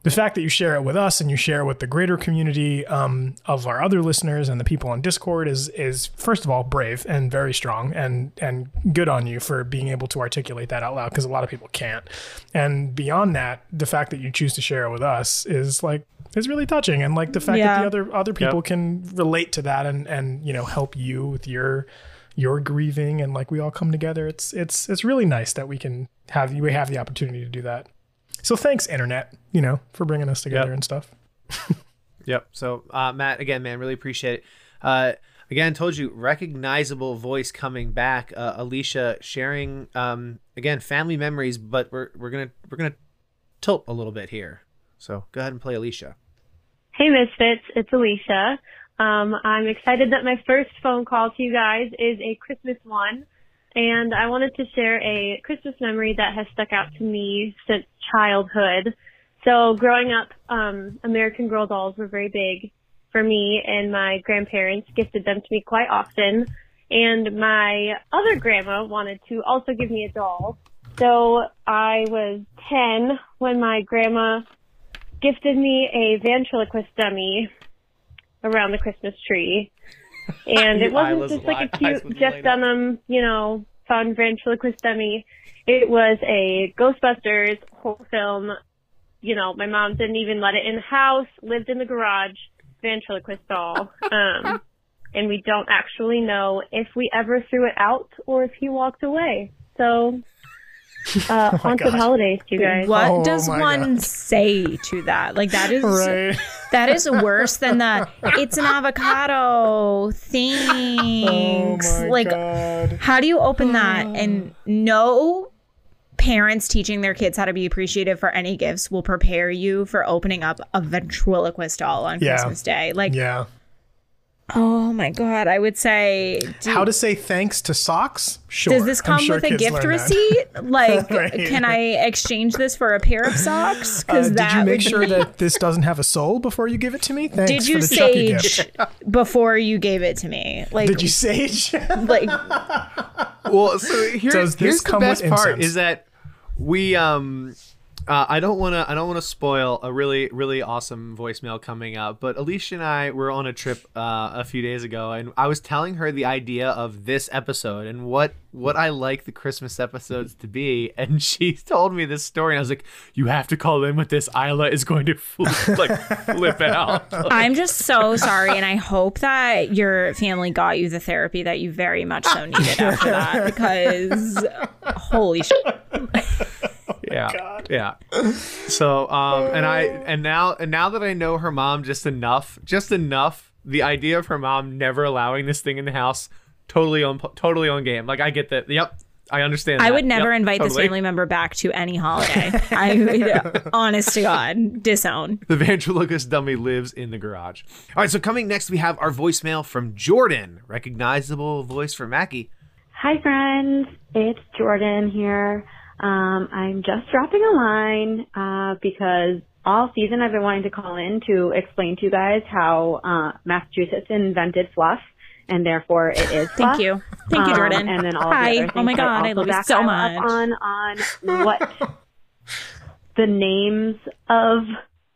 the fact that you share it with us and you share it with the greater community um, of our other listeners and the people on Discord is is first of all brave and very strong and and good on you for being able to articulate that out loud because a lot of people can't. And beyond that, the fact that you choose to share it with us is like is really touching and like the fact that the other other people can relate to that and and you know help you with your your grieving and like we all come together. It's it's it's really nice that we can have we have the opportunity to do that. So thanks, internet, you know, for bringing us together Yep. and stuff. Yep. So, uh, Matt, again, man, really appreciate it. Uh, again, told you, recognizable voice coming back. Uh, Alicia sharing, um, again, family memories, but we're we're gonna we're gonna tilt a little bit here. So go ahead and play Alicia. Hey Misfits, it's Alicia. Um, I'm excited that my first phone call to you guys is a Christmas one. And I wanted to share a Christmas memory that has stuck out to me since childhood. So growing up, um, American Girl dolls were very big for me, and my grandparents gifted them to me quite often. And my other grandma wanted to also give me a doll. So I was 10 when my grandma gifted me a ventriloquist dummy around the Christmas tree. And it wasn't eyeless just like a cute with Jeff light up. Dunham, you know, fun ventriloquist dummy. It was a Ghostbusters whole film. You know, my mom didn't even let it in the house, lived in the garage, ventriloquist doll. Um, and we don't actually know if we ever threw it out or if he walked away. So, uh, haunted gosh. holidays, you guys. What does one say to that? Like that is Right. That is worse than the it's an avocado. Thanks. Oh my like God. how do you open that and no parents teaching their kids how to be appreciative for any gifts will prepare you for opening up a ventriloquist doll on Yeah. Christmas Day. Like yeah. Oh my god, I would say How to say thanks to socks? Sure. Does this come sure with a gift learn that. receipt? Like, Right. can I exchange this for a pair of socks? Uh, did you make sure be- that this doesn't have a soul before you give it to me? Thanks Did you for the sage before you gave it to me? Like, Did you sage? like, well, so here, Does this here's the come with best part incense? is that we um uh, I don't want to. I don't want to spoil a really, really awesome voicemail coming up. But Alicia and I were on a trip uh, a few days ago, and I was telling her the idea of this episode and what what I like the Christmas episodes to be. And she told me this story, and I was like, "You have to call in with this. Isla is going to flip, like flip out." I'm just so sorry, and I hope that your family got you the therapy that you very much so needed after that. Because holy shit! yeah. Yeah. So um and i and now and now that i know her mom just enough just enough the idea of her mom never allowing this thing in the house totally on totally on game. Like i get that. Yep. I understand I that. would never Yep, invite this family member back to any holiday. I would, honest to God, disown. the ventriloquist dummy lives in the garage. All right so coming next we have our voicemail from jordan. Recognizable voice for mackie. Hi, friends. It's Jordan here. Um, I'm just dropping a line uh, because all season I've been wanting to call in to explain to you guys how uh, Massachusetts invented fluff, and therefore it is. Thank you. Thank you, Um, Jordan. and then all Hi. The Oh my God, I also love you so much. On on what the names of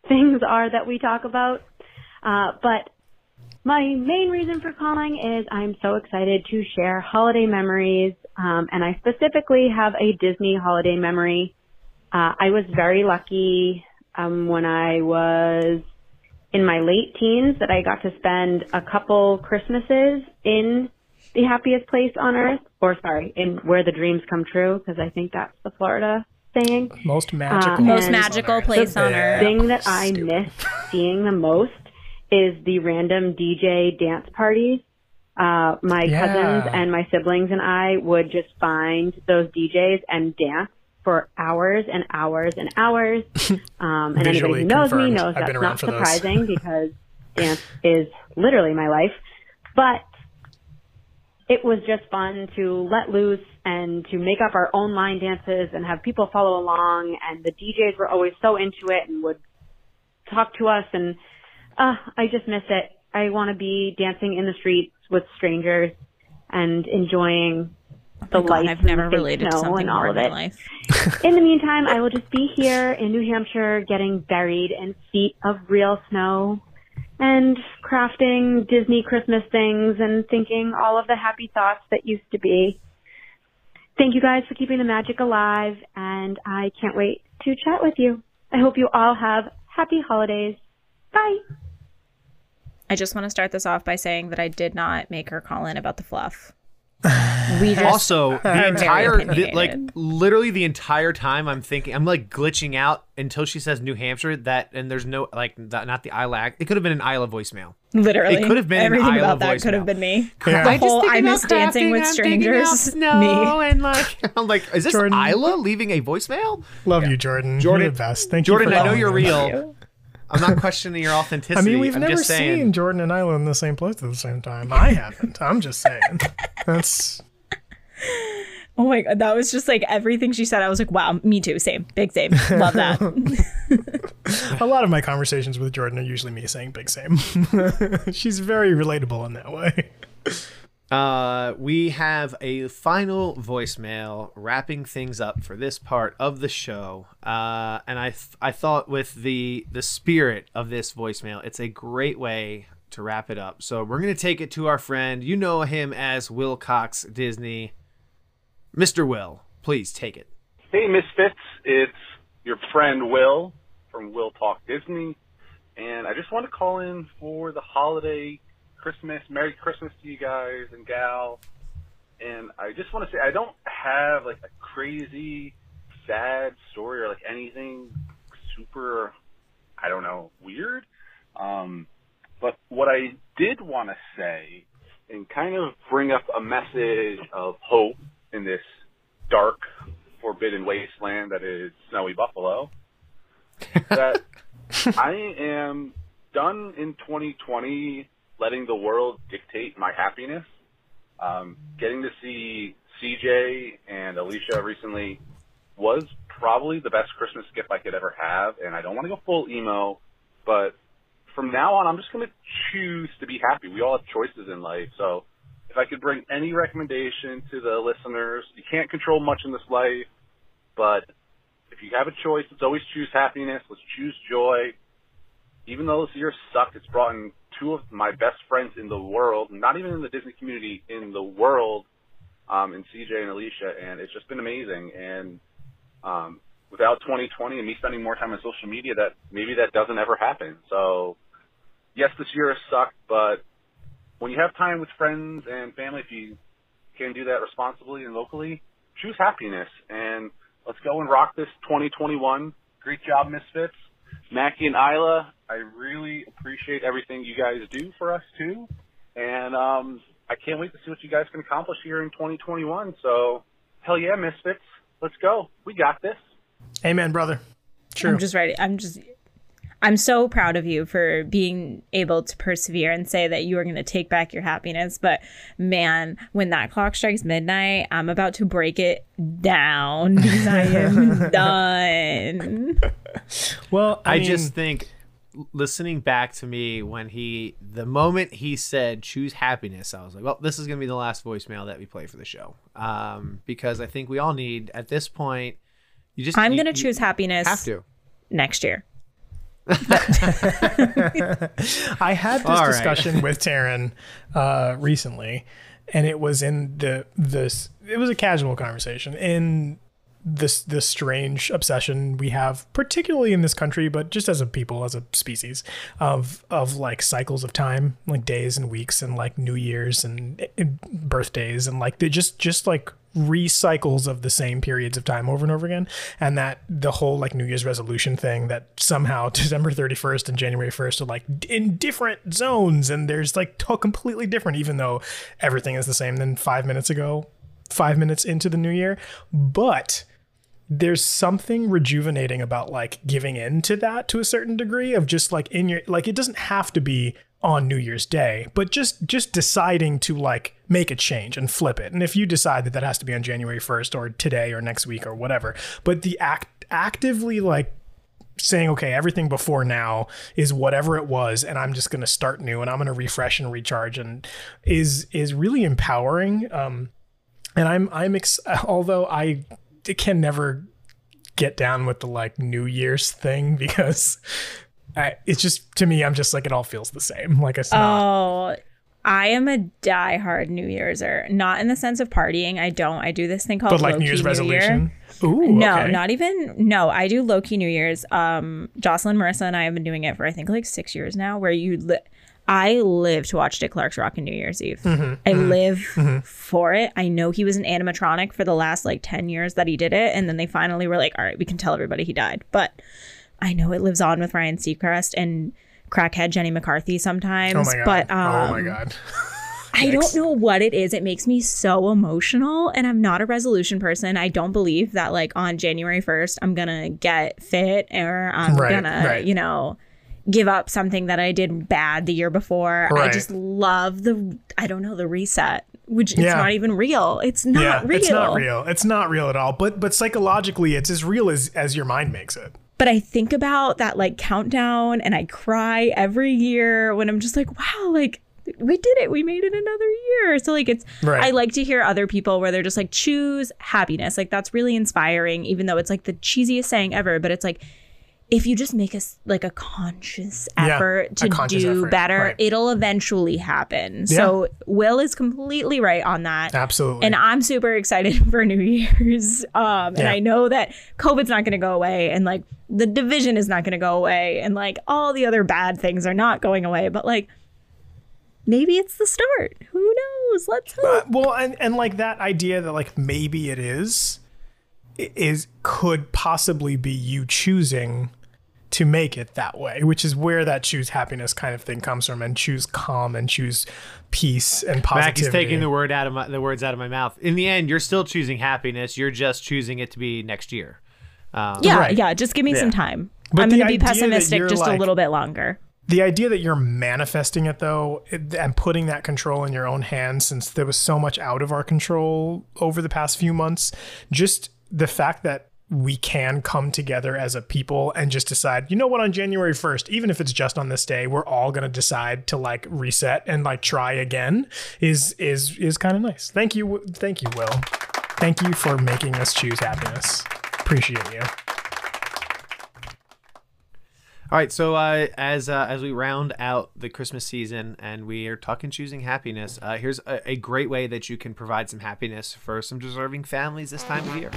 things are that we talk about, uh, but my main reason for calling is I'm so excited to share holiday memories, um, and I specifically have a Disney holiday memory. Uh, I was very lucky um, when I was in my late teens that I got to spend a couple Christmases in the happiest place on earth, or sorry, in where the dreams come true, because I think that's the Florida saying. Most magical. Um, Most and magical place on earth. thing that I miss seeing the most is the random DJ dance parties. Uh, my Yeah. cousins and my siblings and I would just find those DJs and dance for hours and hours and hours. Um, and anybody who knows me knows I've that's not surprising because dance is literally my life. But it was just fun to let loose and to make up our own line dances and have people follow along. And the DJs were always so into it and would talk to us. And uh, I just miss it. I want to be dancing in the streets with strangers and enjoying the Oh God, light I've never and the fake related to something more of in my life. In the meantime, I will just be here in New Hampshire getting buried in feet of real snow and crafting Disney Christmas things and thinking all of the happy thoughts that used to be. Thank you guys for keeping the magic alive and I can't wait to chat with you. I hope you all have happy holidays. Bye. I just want to start this off by saying that I did not make her call in about the fluff. We just also the entire the, like literally the entire time i'm thinking i'm like glitching out until she says new hampshire that and there's no like that, not the isla it could have been an isla voicemail Literally, it could have been everything an isla about that could have been me. Yeah. The I just whole I about miss dancing crafting, with I'm strangers. snow Me. and like i'm like is this Jordan. isla leaving a voicemail Love you, Jordan. Jordan- You're the best. Thank jordan you. for i know you're in. real i'm not questioning your authenticity I mean, we've I'm never just saying seen Jordan and Isla in the same place at the same time. I haven't. I'm just saying. That's Oh my god, that was just like everything she said. I was like, wow, me too. Same, big same. Love that. A lot of my conversations with Jordan are usually me saying big same. She's very relatable in that way. Uh, we have a final voicemail wrapping things up for this part of the show. Uh, and I th- I thought with the the spirit of this voicemail, it's a great way to wrap it up. So we're gonna take it to our friend. You know him as Will Cox Disney, Mr. Will. Please take it. Hey, Misfits. It's your friend Will from Will Talk Disney. And I just want to call in for the holiday Christmas. Merry Christmas to you guys and gal. And I just want to say I don't have like a crazy sad story or like anything super, I don't know, weird. Um, but what I did want to say and kind of bring up a message of hope in this dark, forbidden wasteland that is snowy Buffalo. that I am done in 2020 letting the world dictate my happiness. Um, getting to see CJ and Alicia recently was probably the best Christmas gift I could ever have, and I don't want to go full emo, but from now on, I'm just going to choose to be happy. We all have choices in life, so if I could bring any recommendation to the listeners, you can't control much in this life, but if you have a choice, let's always choose happiness. Let's choose joy. Even though this year sucked, it's brought in two of my best friends in the world, not even in the Disney community, in the world, um, in CJ and Alicia, and it's just been amazing. And um, without 2020 and me spending more time on social media, that maybe that doesn't ever happen. So, yes, this year has sucked, but when you have time with friends and family, if you can do that responsibly and locally, choose happiness and let's go and rock this 2021. Great job, Misfits. Mackie and Isla, I really appreciate everything you guys do for us too. And um, I can't wait to see what you guys can accomplish here in 2021. So, hell yeah, Misfits. Let's go. We got this. Amen, brother. True. I'm just ready. I'm just I'm so proud of you for being able to persevere and say that you are going to take back your happiness. But man, when that clock strikes midnight, I'm about to break it down because I am done. Well, I, I, mean, just think listening back to me when he the moment he said choose happiness i was like well this is going to be the last voicemail that we play for the show um because i think we all need at this point you just I'm going to choose happiness have to next year. I had this All right. discussion with Taryn uh, recently, and it was in the this. It was a casual conversation in this this strange obsession we have, particularly in this country, but just as a people, as a species, of of like cycles of time, like days and weeks, and like New Year's and uh, birthdays, and like they just just like recycles of the same periods of time over and over again. And that the whole like new year's resolution thing that somehow december 31st and january 1st are like in different zones and there's like to- completely different even though everything is the same than five minutes ago five minutes into the new year. But there's something rejuvenating about like giving in to that to a certain degree of just like in your like it doesn't have to be on New Year's Day, but just just deciding to like make a change and flip it. And if you decide that that has to be on January 1st or today or next week or whatever, but the act actively like saying okay everything before now is whatever it was and i'm just going to start new and i'm going to refresh and recharge and is is really empowering um and i'm i'm ex- although i can never get down with the like new year's thing because I, it's just to me i'm just like it all feels the same like it's not Oh, I am a diehard New Year'ser. Not in the sense of partying. I don't. I do this thing called but like new year's New Year. resolution Ooh, no, okay. not even. No, I do low key New Year's. Um, Jocelyn, Marissa, and I have been doing it for I think like six years now. Where you, li- I live to watch Dick Clark's Rock on New Year's Eve. Mhm, I mhm, live mhm. for it. I know he was an animatronic for the last like ten years that he did it, and then they finally were like, "All right, we can tell everybody he died." But I know it lives on with Ryan Seacrest and crackhead Jenny McCarthy sometimes. oh my god But um, oh my god I don't know what it is. It makes me so emotional, and I'm not a resolution person. I don't believe that like on January 1st I'm gonna get fit or I'm Right, gonna, right. you know, give up something that I did bad the year before. I just love the I don't know the reset, which it's Yeah. not even real. It's not yeah, real. it's not real. It's not real at all. But but psychologically, it's as real as as your mind makes it. But I think about that like countdown and I cry every year when I'm just like, wow, like we did it. We made it another year. So like it's Right. I like to hear other people where they're just like choose happiness. Like that's really inspiring even though it's like the cheesiest saying ever, but it's like if you just make us like a conscious effort a to conscious do effort, better, right. it'll eventually happen. So Will is completely right on that. Absolutely. And I'm super excited for New Year's. Um, and I know that COVID's not going to go away and like the division is not going to go away and like all the other bad things are not going away. But like maybe it's the start. Who knows? Let's hope. Uh, well, and and like that idea that like maybe it is is could possibly be you choosing to make it that way, which is where that choose happiness kind of thing comes from, and choose calm and choose peace and positivity. Mac is taking the word out of my the words out of my mouth. In the end, you're still choosing happiness. You're just choosing it to be next year. Um, yeah, yeah. Just give me Yeah. some time. But I'm going to be pessimistic you're just a little bit longer. the idea that you're manifesting it though and putting that control in your own hands since there was so much out of our control over the past few months just the fact that we can come together as a people and just decide you know what on january 1st even if it's just on this day we're all going to decide to like reset and like try again is is is kind of nice. Thank you thank you will. Thank you for making us choose happiness. Appreciate you. All right, so uh, as uh, as we round out the Christmas season and we are talking choosing happiness, uh, here's a, a great way that you can provide some happiness for some deserving families this time of year.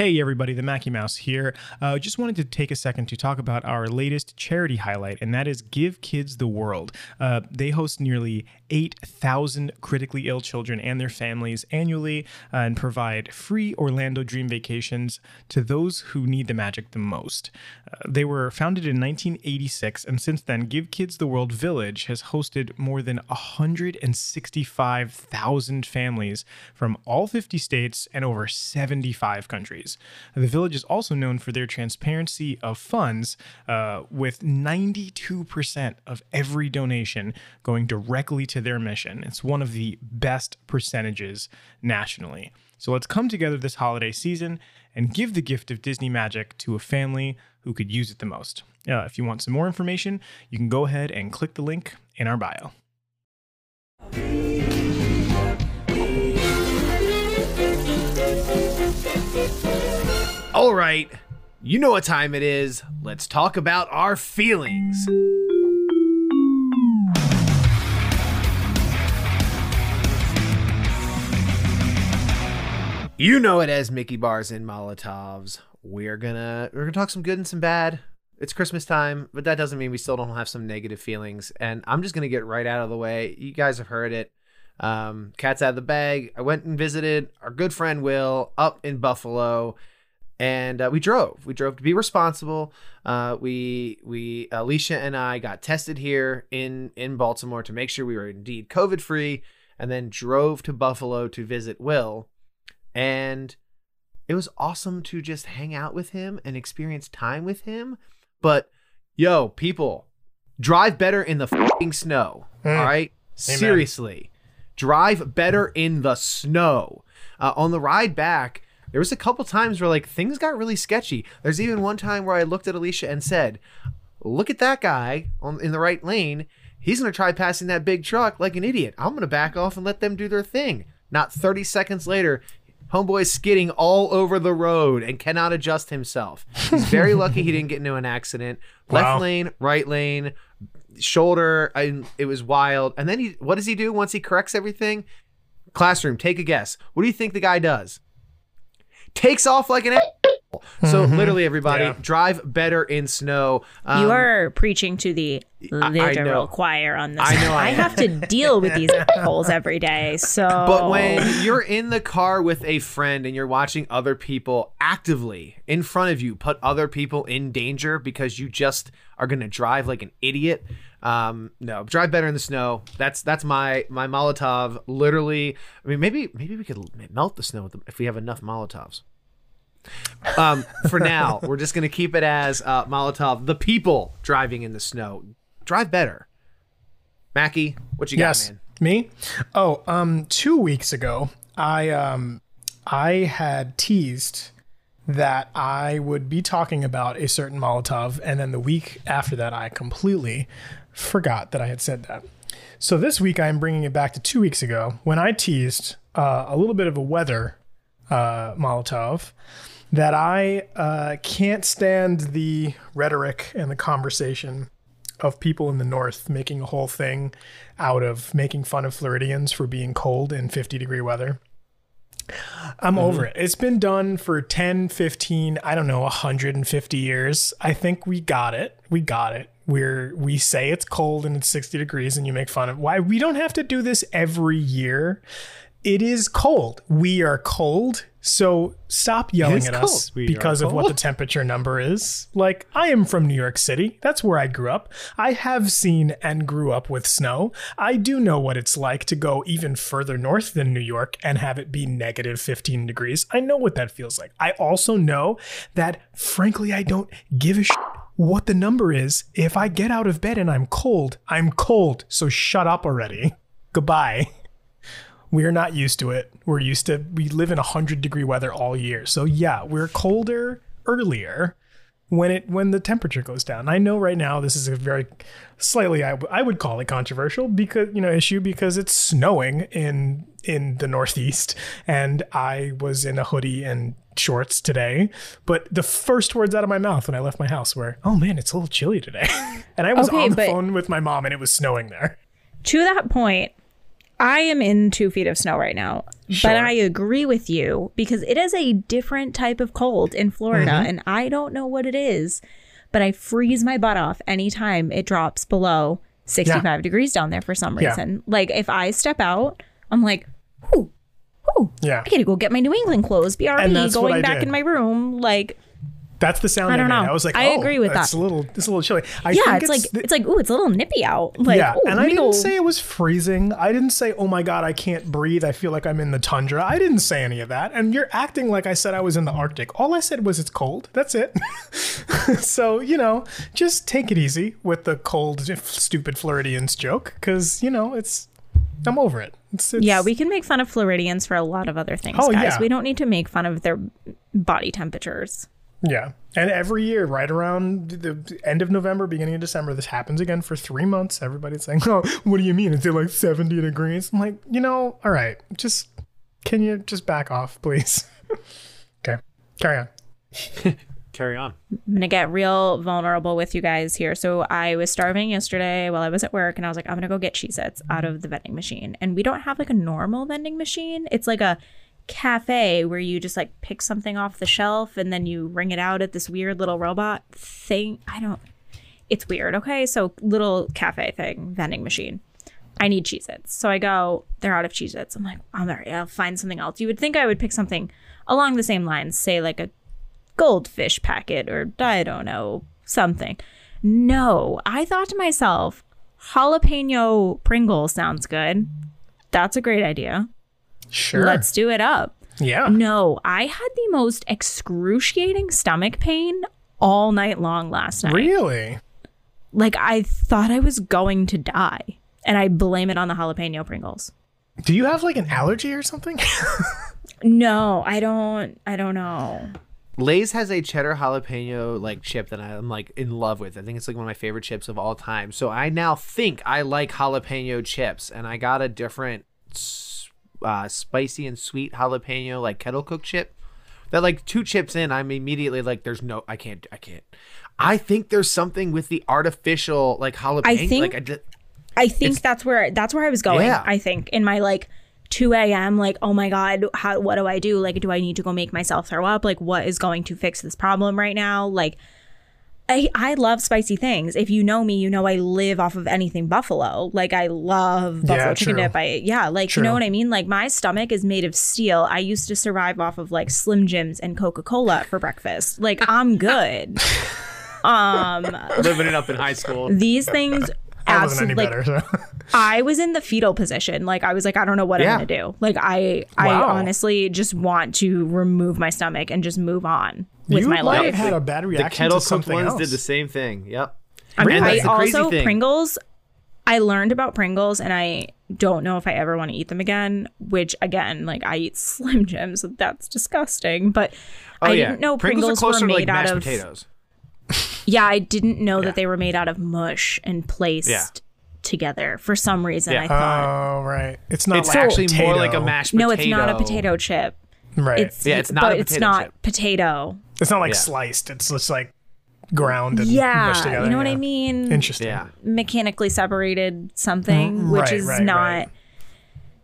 Hey everybody, the Mackie Mouse here. Uh, just wanted to take a second to talk about our latest charity highlight, and that is Give Kids the World. Uh, they host nearly 8,000 critically ill children and their families annually uh, and provide free Orlando Dream vacations to those who need the magic the most. Uh, they were founded in 1986, and since then, Give Kids the World Village has hosted more than 165,000 families from all 50 states and over 75 countries. The village is also known for their transparency of funds, uh, with 92% of every donation going directly to their mission. It's one of the best percentages nationally. So let's come together this holiday season and give the gift of Disney magic to a family who could use it the most. Uh, if you want some more information, you can go ahead and click the link in our bio. All right, you know what time it is. Let's talk about our feelings. You know it as Mickey bars and Molotovs. We're gonna we're gonna talk some good and some bad. It's Christmas time, but that doesn't mean we still don't have some negative feelings. And I'm just gonna get right out of the way. You guys have heard it. Um, cat's out of the bag. I went and visited our good friend Will up in Buffalo, and uh, we drove. We drove to be responsible. Uh, we we Alicia and I got tested here in in Baltimore to make sure we were indeed COVID free, and then drove to Buffalo to visit Will, and it was awesome to just hang out with him and experience time with him. But yo, people, drive better in the fucking snow. Mm. All right, Amen. seriously, drive better in the snow. Uh, on the ride back, there was a couple times where like things got really sketchy. There's even one time where I looked at Alicia and said, "Look at that guy on in the right lane. He's gonna try passing that big truck like an idiot. I'm gonna back off and let them do their thing." Not 30 seconds later, homeboy's skidding all over the road and cannot adjust himself. He's very lucky he didn't get into an accident. Left Wow. lane, right lane, shoulder. I, it was wild. And then he, what does he do once he corrects everything? Classroom, take a guess. What do you think the guy does? Takes off like an a- So Mhm. literally, everybody, Yeah. drive better in snow. Um, you are preaching to the I literal know. choir on this. I know I have to deal with these assholes every day. So, But when you're in the car with a friend and you're watching other people actively in front of you put other people in danger because you just are going to drive like an idiot, um, no, drive better in the snow. That's that's my my Molotov. Literally, I mean, maybe maybe we could melt the snow with them if we have enough Molotovs. Um, for now, we're just going to keep it as uh, Molotov. The people driving in the snow, drive better. Mackie, what you yes, got, man? me. Oh, um, two weeks ago, I um, I had teased that I would be talking about a certain Molotov, and then the week after that, I completely forgot that I had said that. So this week, I'm bringing it back to two weeks ago when I teased uh, a little bit of a weather uh, Molotov that I uh, can't stand the rhetoric and the conversation of people in the north making a whole thing out of making fun of Floridians for being cold in 50 degree weather. I'm over it. It's been done for 10, 15, I don't know, 150 years. I think we got it. We got it. We're we say it's cold and it's 60 degrees and you make fun of why we don't have to do this every year. It is cold. We are cold. So stop yelling at cold. us We because of what the temperature number is. Like, I am from New York City. That's where I grew up. I have seen and grew up with snow. I do know what it's like to go even further north than New York and have it be negative 15 degrees. I know what that feels like. I also know that, frankly, I don't give a shit what the number is. If I get out of bed and I'm cold, I'm cold. So shut up already. Goodbye. We're not used to it. We're used to we live in 100 degree weather all year. So yeah, we're colder earlier when it when the temperature goes down. I know right now this is a very slightly I, I would call it controversial because you know issue because it's snowing in in the northeast and I was in a hoodie and shorts today. But the first words out of my mouth when I left my house were, "Oh man, it's a little chilly today." and I was Okay, on the phone with my mom and it was snowing there. to that point, I am in two feet of snow right now, Sure. but I agree with you because it is a different type of cold in Florida, Mhm. and I don't know what it is, but I freeze my butt off anytime it drops below 65 degrees down there for some Yeah. reason. Like if I step out, I'm like, ooh, ooh, Yeah. I gotta go get my New England clothes. BRB, And that's what going back did. in my room. Like, That's the sound I I, don't made. know. I was like, I oh, agree with it's that. a little, it's a little chilly. I yeah, think it's, like the- it's like ooh, it's a little nippy out. Like, yeah, ooh, and I didn't go- say it was freezing. I didn't say, "Oh my god, I can't breathe. I feel like I'm in the tundra." I didn't say any of that. And you're acting like I said I was in the Arctic. All I said was it's cold. That's it. so you know, just take it easy with the cold, stupid Floridians joke, because you know it's. I'm over it. It's, it's, Yeah, we can make fun of Floridians for a lot of other things, Oh, guys. yeah. We don't need to make fun of their body temperatures. Yeah. And every year, right around the end of November, beginning of December, this happens again for three months. Everybody's saying, Oh, what do you mean? Is it like 70 degrees? I'm like, you know, all right, just can you just back off, please? okay. Carry on. Carry on. I'm gonna get real vulnerable with you guys here. So I was starving yesterday while I was at work, and I was like, I'm gonna go get Cheez-Its out of the vending machine. And we don't have like a normal vending machine. It's like a cafe where you just like pick something off the shelf and then you ring it out at this weird little robot thing. I don't. It's weird. Okay, so little cafe thing, vending machine. I need Cheez Its. So I go, they're out of Cheez Its. I'm like, I'm all right, I'll find something else. You would think I would pick something along the same lines, say like a goldfish packet or I don't know, something. No, I thought to myself, jalapeno Pringles sounds good. That's a great idea. Sure. Let's do it up. Yeah. No, I had the most excruciating stomach pain all night long last night. Really? Like I thought I was going to die. And I blame it on the jalapeno Pringles. Do you have like an allergy or something? No, I don't I don't know. Lay's has a cheddar jalapeno like chip that I'm like in love with. I think it's like one of my favorite chips of all time. So I now think I like jalapeno chips, and I got a different s- uh, spicy and sweet jalapeno like kettle cooked chip. That like two chips in, I'm immediately like, "There's no, I can't, I can't." I think there's something with the artificial like jalapeno. I think- like I did, I think that's where that's where I was going. Yeah. I think in my like 2 a.m. Like, oh my God, how, what do I do? Like, do I need to go make myself throw up? Like, what is going to fix this problem right now? Like, I, I love spicy things. If you know me, you know I live off of anything buffalo. Like I love buffalo Yeah, chicken true. dip. I yeah, like you know what I mean? Like my stomach is made of steel. I used to survive off of like Slim Jims and Coca-Cola for breakfast. Like I'm good. um Living it up in high school. these things I wasn't any absolutely like, better. So. I was in the fetal position. Like I was like, I don't know what Yeah. I'm gonna do. Like I I honestly just want to remove my stomach and just move on with you my life. have had a bad reaction. The kettle to cooked something ones else. did the same thing. Yep. I mean, And I that's the crazy also thing. Pringles. I learned about Pringles, and I don't know if I ever want to eat them again. Which again, like I eat Slim Jims, so that's disgusting. But Oh I yeah. didn't know Pringles, Pringles, are closer were to made like out mashed of. potatoes. Yeah, I didn't know that they were made out of mush and placed Yeah. together for some reason. Yeah. I thought Oh right, it's not It's like actually more like a mashed potato. no, it's not a potato chip. Right. It's Yeah, it's not but a it's not chip. potato. It's not like Yeah. sliced. It's just like ground and Yeah, mushed together. you know what I mean. Interesting. Yeah. mechanically separated something, Mm, which right, is right, not. right.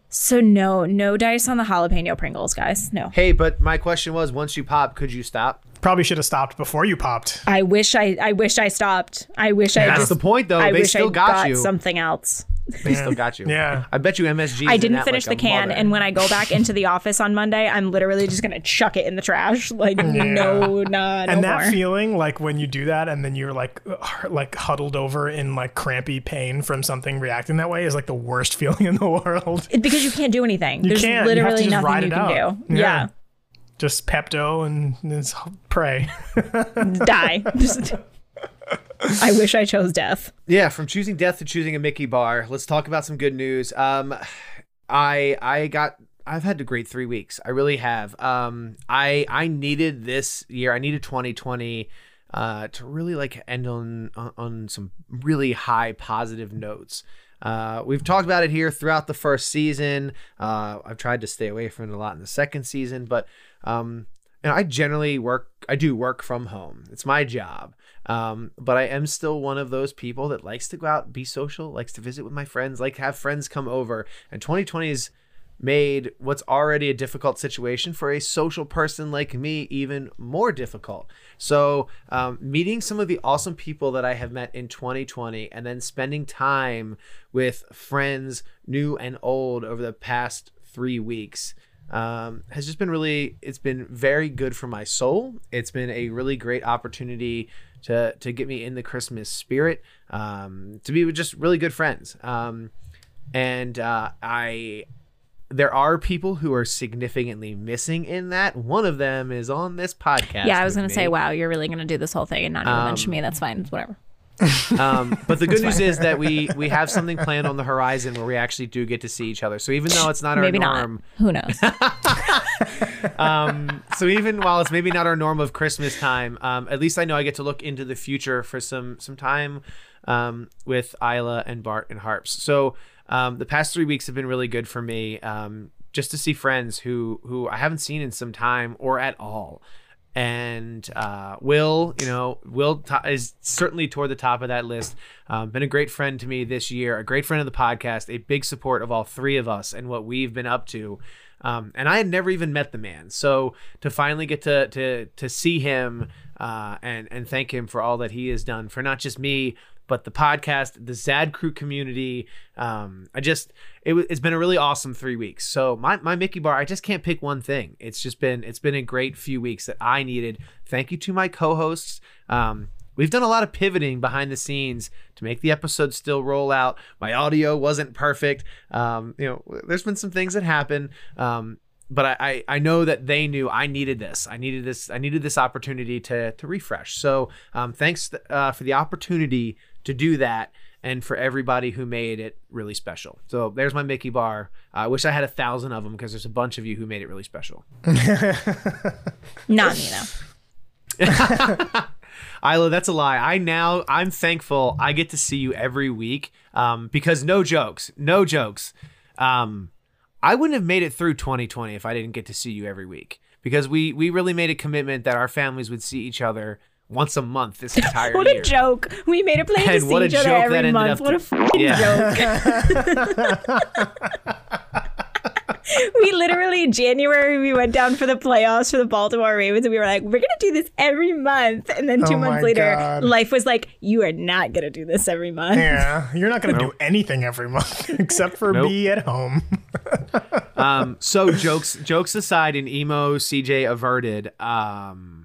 So no, no dice on the jalapeno Pringles, guys. No. Hey, but my question was, once you pop, could you stop? Probably should have stopped before you popped. I wish I, I wish I stopped. I wish I That's just. the point, though. I They wish still I got you. something else. They still got you. Yeah. I bet you MSG. 's I didn't finish like the can, mother. and when I go back into the office on Monday, I'm literally just gonna chuck it in the trash. Like no, nah, no and that more. feeling, like when you do that, and then you're like, like huddled over in like crampy pain from something reacting that way, is like the worst feeling in the world. It- because you can't do anything. You There's can't. You have to literally just nothing you can out. do. Yeah. Yeah, Just Pepto and just pray. die. Just- I wish I chose death. Yeah, from choosing death to choosing a Mickey bar. Let's talk about some good news. Um, I I got I've had a great three weeks. I really have. Um, I I needed this year. I needed 2020 uh, to really like end on on, on some really high positive notes. Uh, we've talked about it here throughout the first season. Uh, I've tried to stay away from it a lot in the second season, but um, know, I generally work. I do work from home. It's my job. Um, but I am still one of those people that likes to go out, be social, likes to visit with my friends, like have friends come over. And 2020 has made what's already a difficult situation for a social person like me even more difficult. So, um, meeting some of the awesome people that I have met in 2020 and then spending time with friends, new and old, over the past three weeks um, has just been really it's been very good for my soul it's been a really great opportunity to to get me in the christmas spirit um, to be with just really good friends um, and uh, i there are people who are significantly missing in that one of them is on this podcast yeah, I was gonna say, wow, you're really gonna do this whole thing and not even Um, mention me. That's fine. It's whatever. Um, but the good news is that we we have something planned on the horizon where we actually do get to see each other. So even though it's not our Maybe norm, not. Who knows? um, so even while it's maybe not our norm of Christmas time, um, at least I know I get to look into the future for some some time um, with Isla and Bart and Harps. So um, the past three weeks have been really good for me, um, just to see friends who who I haven't seen in some time or at all. And uh, Will, you know, Will is certainly toward the top of that list. Um, been a great friend to me this year, a great friend of the podcast, a big support of all three of us and what we've been up to. Um, and I had never even met the man, so to finally get to to to see him uh, and and thank him for all that he has done for not just me but the podcast, the Zad Crew community. Um, I just it, it's been a really awesome three weeks. So my my Mickey bar, I just can't pick one thing. It's just been it's been a great few weeks that I needed. Thank you to my co-hosts. Um, We've done a lot of pivoting behind the scenes to make the episode still roll out. My audio wasn't perfect. Um, you know, there's been some things that happen. Um, but I, I, know that they knew I needed this. I needed this. I needed this opportunity to to refresh. So um, thanks uh, for the opportunity to do that, and for everybody who made it really special. So there's my Mickey bar. I wish I had a thousand of them because there's a bunch of you who made it really special. Not me though. Isla, that's a lie. I now I'm thankful I get to see you every week. Um, because no jokes, no jokes. Um, I wouldn't have made it through 2020 if I didn't get to see you every week. Because we we really made a commitment that our families would see each other once a month this entire what year. a joke. We made a plan to see what a each other joke that every month. What a fucking Yeah. joke. we literally in January we went down for the playoffs for the Baltimore Ravens and we were like, we're gonna do this every month. And then two Oh months later, God. life was like, you are not gonna do this every month. Yeah, you're not going to do anything every month except for Nope. be at home. um, so jokes jokes aside, and emo CJ averted. Um,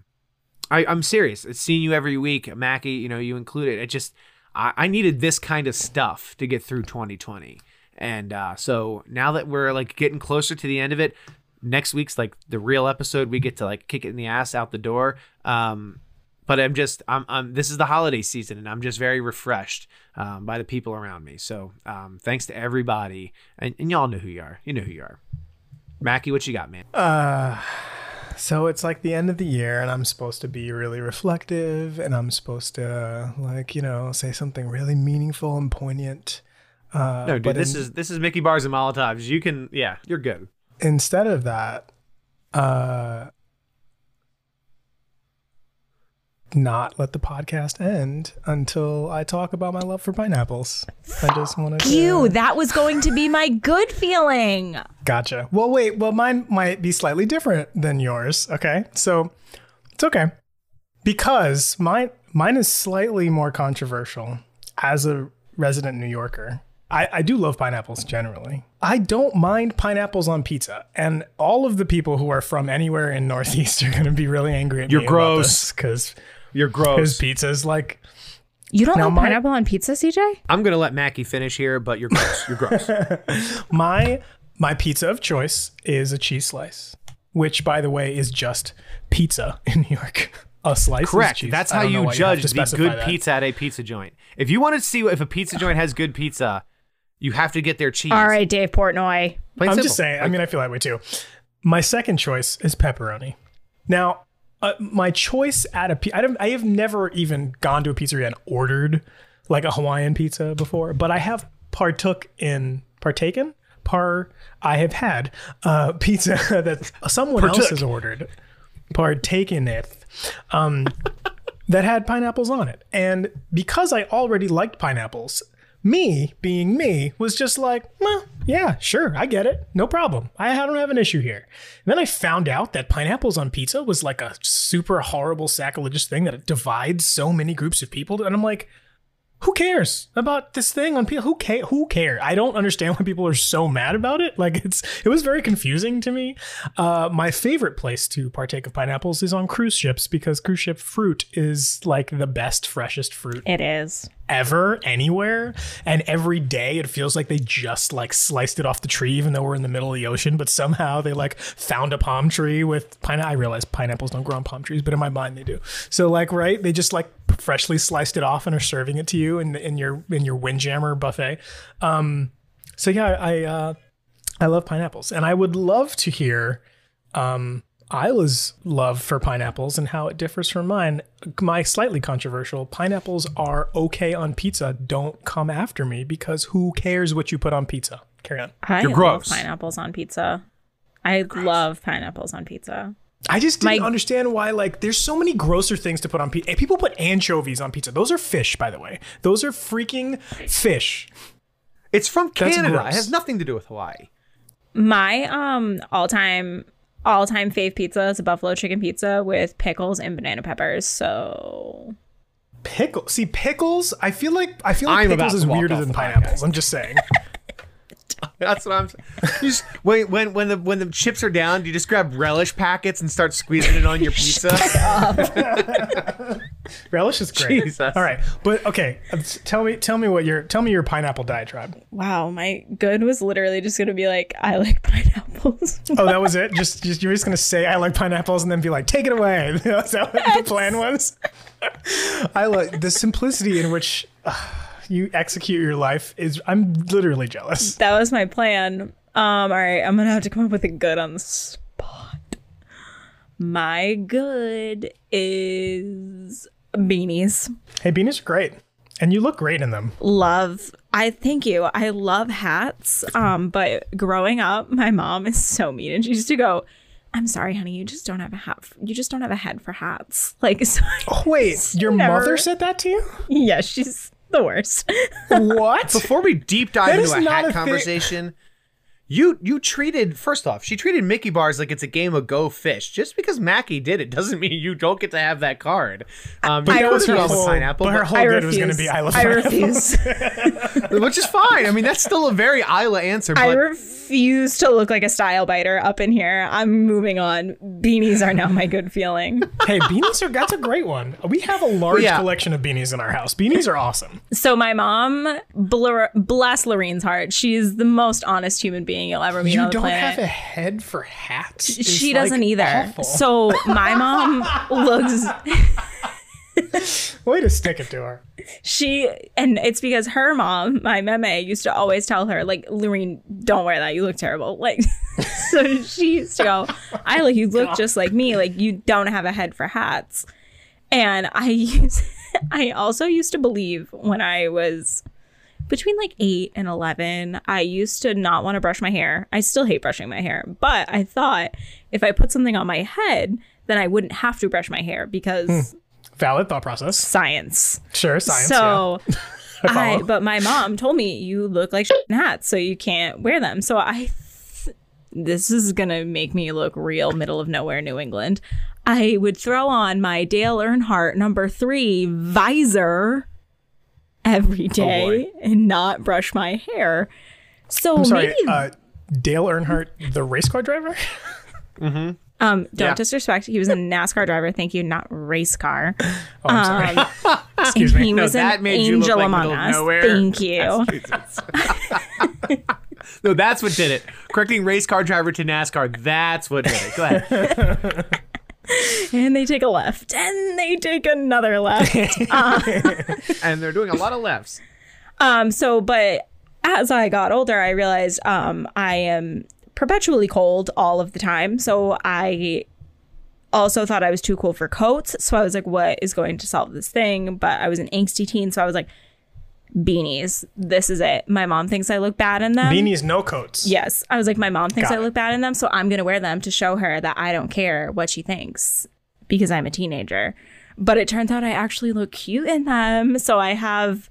I, I'm serious. It's seeing you every week, Mackie. You know, you included. It just I, I needed this kind of stuff to get through 2020, and uh, so now that we're like getting closer to the end of it, next week's like the real episode. We get to like kick it in the ass out the door. Um, but I'm just I'm, I'm this is the holiday season and I'm just very refreshed um, by the people around me. So um, thanks to everybody and, and y'all know who you are. You know who you are. Mackie, what you got, man? Uh, so it's like the end of the year, and I'm supposed to be really reflective, and I'm supposed to like you know say something really meaningful and poignant. Uh, no, dude, this in- is this is Mickey bars and Molotovs. You can, yeah, you're good. instead of that, uh, not let the podcast end until I talk about my love for pineapples. I just want to. You, that was going to be my good feeling. Gotcha. Well, wait. Well, mine might be slightly different than yours. Okay, so it's okay because mine mine is slightly more controversial. As a resident New Yorker, I, I do love pineapples generally. I don't mind pineapples on pizza, and all of the people who are from anywhere in Northeast are going to be really angry at me. You're gross. because You're gross. Because pizza is like You don't Now like my- pineapple on pizza, CJ? I'm gonna let Mackie finish here, but you're gross. You're gross. my my pizza of choice is a cheese slice, which by the way is just pizza in New York. A slice. is Correct. cheese. That's I how don't know you why have judge to the specify good that. pizza at a pizza joint. If you want to see if a pizza joint has good pizza, you have to get their cheese. All right, Dave Portnoy. Plain I'm simple. just saying. I mean, I feel that way too. My second choice is pepperoni. Now, uh, my choice at a pi- I, have never even gone to a pizzeria and ordered like a Hawaiian pizza before, but I have partook in partaken par. I have had uh, pizza that someone else has ordered, partaken it. Um, that had pineapples on it. And because I already liked pineapples, me being me was just like, well, yeah, sure, I get it. No problem. I don't have an issue here. And then I found out that pineapples on pizza was like a super horrible sacrilegious thing that divides so many groups of people. And I'm like, who cares about this thing on pizza? Who care? Who care? I don't understand why people are so mad about it. Like it's it was very confusing to me. Uh, my favorite place to partake of pineapples is on cruise ships because cruise ship fruit is like the best, freshest fruit It is. Ever anywhere. And every day it feels like they just like sliced it off the tree even though we're in the middle of the ocean but somehow they like found a palm tree with pine i realize pineapples don't grow on palm trees but in my mind they do. So like right they just like freshly sliced it off and are serving it to you in, in your in your windjammer buffet. Um so yeah i uh i love pineapples. And i would love to hear um Isla's love for pineapples and how it differs from mine. My slightly controversial pineapples are okay on pizza. Don't come after me because who cares what you put on pizza? Carry on. I You're love gross. pineapples on pizza. I love pineapples on pizza. I just didn't My- understand why. Like, there's so many grosser things to put on pizza. People put anchovies on pizza. Those are fish, by the way. Those are freaking fish. It's from That's Canada. gross. It has nothing to do with Hawaii. My um all time all time fave pizza is a buffalo chicken pizza with pickles and banana peppers. So Pickle. See, pickles. I feel like I feel like I'm pickles is weirder than the pineapples. I'm just saying. That's what I'm saying. You just, when when when the when the chips are down, do you just grab relish packets and start squeezing it on your pizza? Relish is great. Jesus. All right, but okay. uh, Tell me, tell me what your tell me your pineapple diatribe. wow, my good was literally just gonna be like, I like pineapples. Oh, that was it. Just, just you're just gonna say I like pineapples and then be like, take it away. Is that what the plan was? I like the simplicity in which uh, you execute your life. Is I'm literally jealous. that was my plan. Um, all right, I'm gonna have to come up with a good on the spot. My good is beanies. Hey, beanies are great, and you look great in them. Love I thank you. I love hats. Um, but growing up, my mom is so mean and she used to go, I'm sorry, honey, you just don't have a hat. f- you just don't have a head for hats. Like, so Oh, wait, your Never- mother said that to you? yeah, she's the worst. What? Before we deep dive That into is a hat a thing. conversation, You you treated first off, she treated Mickey bars like it's a game of Go Fish. Just because Mackie did it doesn't mean you don't get to have that card. Um, you But know that was it's her the whole- pineapple, but her whole I good was going to be I love I refuse. which is fine. I mean, that's still a very Isla answer. I refuse to look like a style biter up in here. I'm moving on. Beanies are now my good feeling. hey, beanies are that's a great one. We have a large yeah. collection of beanies in our house. Beanies are awesome. So my mom, blur, bless Lorene's heart, she's the most honest human being you'll ever meet You on the don't have a head for hats. It's, she like, doesn't either. awful. So my mom looks way to stick it to her. she and it's because her mom, my meme, used to always tell her, like, Lorene, don't wear that. You look terrible. Like so she used to go, Isla, you look just like me. Like you don't have a head for hats. And I use I also used to believe when I was between like 8 and 11, I used to not want to brush my hair. I still hate brushing my hair, but I thought if I put something on my head, then I wouldn't have to brush my hair because hmm. Valid thought process. science. Sure, science. So I I, but my mom told me you look like in hats, so you can't wear them. So I, th- this is gonna make me look real middle of nowhere, New England. I would throw on my Dale Earnhardt number three visor every Oh, and not brush my hair. So I'm sorry, maybe uh, Dale Earnhardt, the race car driver. Mm-hmm. um don't yeah. disrespect. He was a NASCAR driver. Thank you, not race car. Oh, I'm Um, sorry. Excuse me. He No, was that an made you look angel like among us. nowhere. Thank you. no, that's what did it. Correcting race car driver to NASCAR. That's what did it. Go ahead. and they take a left and they take another left. Uh, and they're doing a lot of lefts. um so but as i got older i realized um i am perpetually cold all of the time. So i also thought i was too cool for coats. So i was like what is going to solve this thing? But i was an angsty teen so i was like beanies this is it my mom thinks i look bad in them Beanies, no coats. Yes. I was like, my mom thinks Got I it. look bad in them, so I'm going to wear them to show her that I don't care what she thinks because I'm a teenager. But it turns out I actually look cute in them. So I have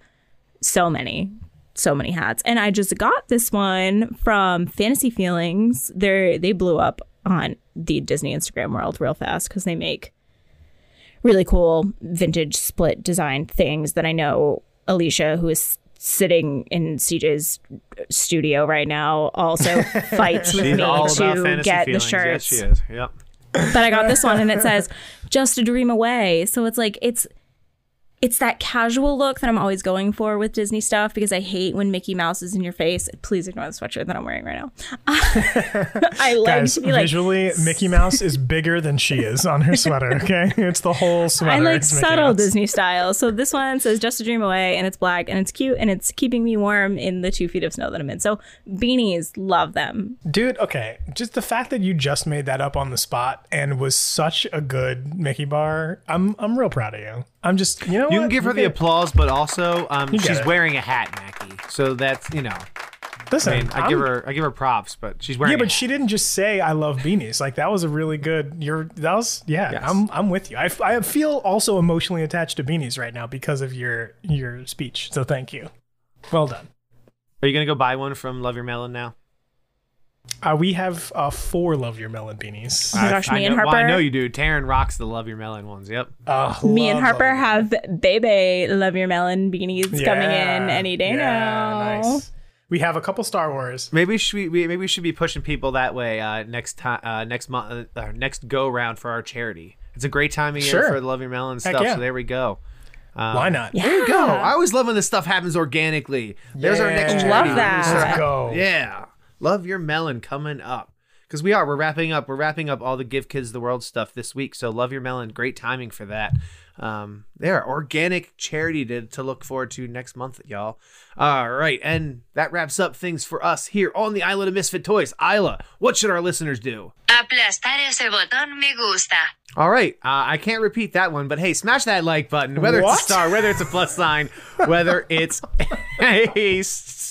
so many, so many hats. And I just got this one from Fantasy Feelings. They're, they blew up on the Disney Instagram world real fast because they make really cool vintage split design things that I know Alicia, who is sitting in CJ's studio right now, also fights with me all to fantasy get feelings. the shirts. Yes, she is. Yep. But I got this one and it says just a dream away. So it's like it's it's that casual look that I'm always going for with Disney stuff because I hate when Mickey Mouse is in your face. Please ignore the sweatshirt that I'm wearing right now. I like Guys, to be like visually, Mickey Mouse is bigger than she is on her sweater. Okay, it's the whole sweater. I like subtle. Disney style. So this one says "Just a Dream Away" and it's black and it's cute and it's keeping me warm in the two feet of snow that I'm in. So beanies, love them. Dude, okay. Just the fact that you just made that up on the spot and was such a good Mickey bar, I'm I'm real proud of you. I'm just you know You what? can give her the applause, but also um, You she's it. wearing a hat, Mackie. So that's you know. Listen, I, mean, I give her I give her props, but she's wearing. Yeah, a but hat. she didn't just say I love beanies. Like that was a really good. You're that was yeah. I'm I'm with you. I, f- I feel also emotionally attached to beanies right now because of your your speech. So thank you. Well done. Are you gonna go buy one from Love Your Melon now? Uh, we have uh, four Love Your Melon beanies. Oh my gosh, I me and know, well, I know you do. Taryn rocks the Love Your Melon ones. Yep. Me and Harper have Bebe Love Your Melon beanies coming in any day now. nice. We have a couple Star Wars. Maybe should we, we maybe we should be pushing people that way uh, next time uh, next month uh, next go round for our charity. It's a great time of year Sure. for the Love Your Melon Heck stuff. yeah. So there we go. Um, Why not? There you go. I always love when this stuff happens organically. There's our next charity. Love that. Let's go. Yeah. Love your melon coming up. Because we are. We're wrapping up. We're wrapping up all the Give Kids the World stuff this week. So love your melon. Great timing for that. Um, there, organic charity to, to look forward to next month, y'all. All right. And that wraps up things for us here on the Island of Misfit Toys. Isla, what should our listeners do? Aplastar ese botón me gusta. All right, uh, I can't repeat that one, but hey, smash that like button. Whether What? it's a star, whether it's a plus sign, whether it's a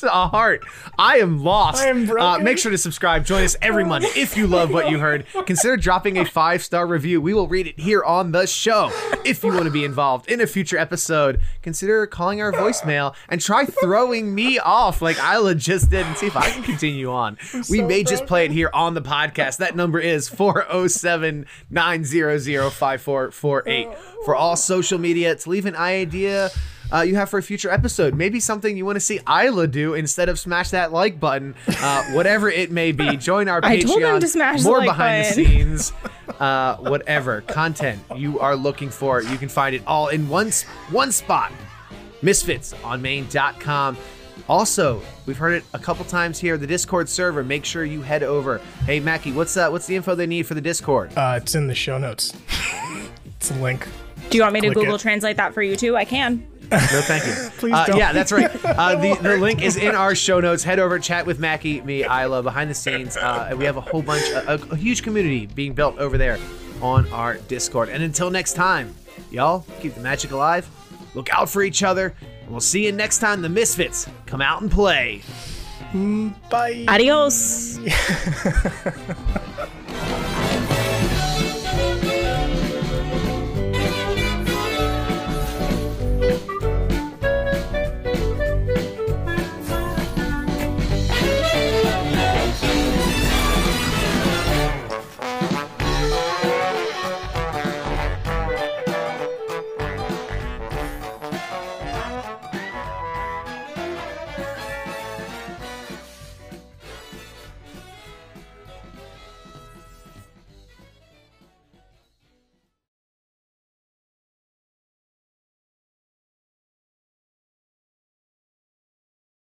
a heart. I am lost. I am Uh, broken. make sure to subscribe. Join us every Monday if you love what you heard. Consider dropping a five star review. We will read it here on the show. If you want to be involved in a future episode, consider calling our voicemail and try throwing me off like Isla just did and see if I can continue on. we so may just play it here on the podcast. That number is 407 900 5448. For all social media, to leave an idea uh, you have for a future episode. Maybe something you want to see Isla do instead of smash that like button. Uh, whatever it may be, join our I Patreon. told him to smash the more like behind button. the scenes, uh, whatever content you are looking for, you can find it all in one s- one spot. Misfitsonmain.com. Also, we've heard it a couple times here. The Discord server. Make sure you head over. Hey, Mackie, what's uh, what's the info they need for the Discord? Uh, it's in the show notes. it's a link. Do you want me to Google it. Translate that for you too? I can. No, thank you. Please Uh, don't. yeah, that's right. Uh, the, the link is in our show notes. Head over, chat with Mackie, me, Isla, behind the scenes. Uh, we have a whole bunch, a, a huge community being built over there on our Discord. And until next time, y'all keep the magic alive. Look out for each other, and we'll see you next time. The Misfits come out and play. Bye. Adios.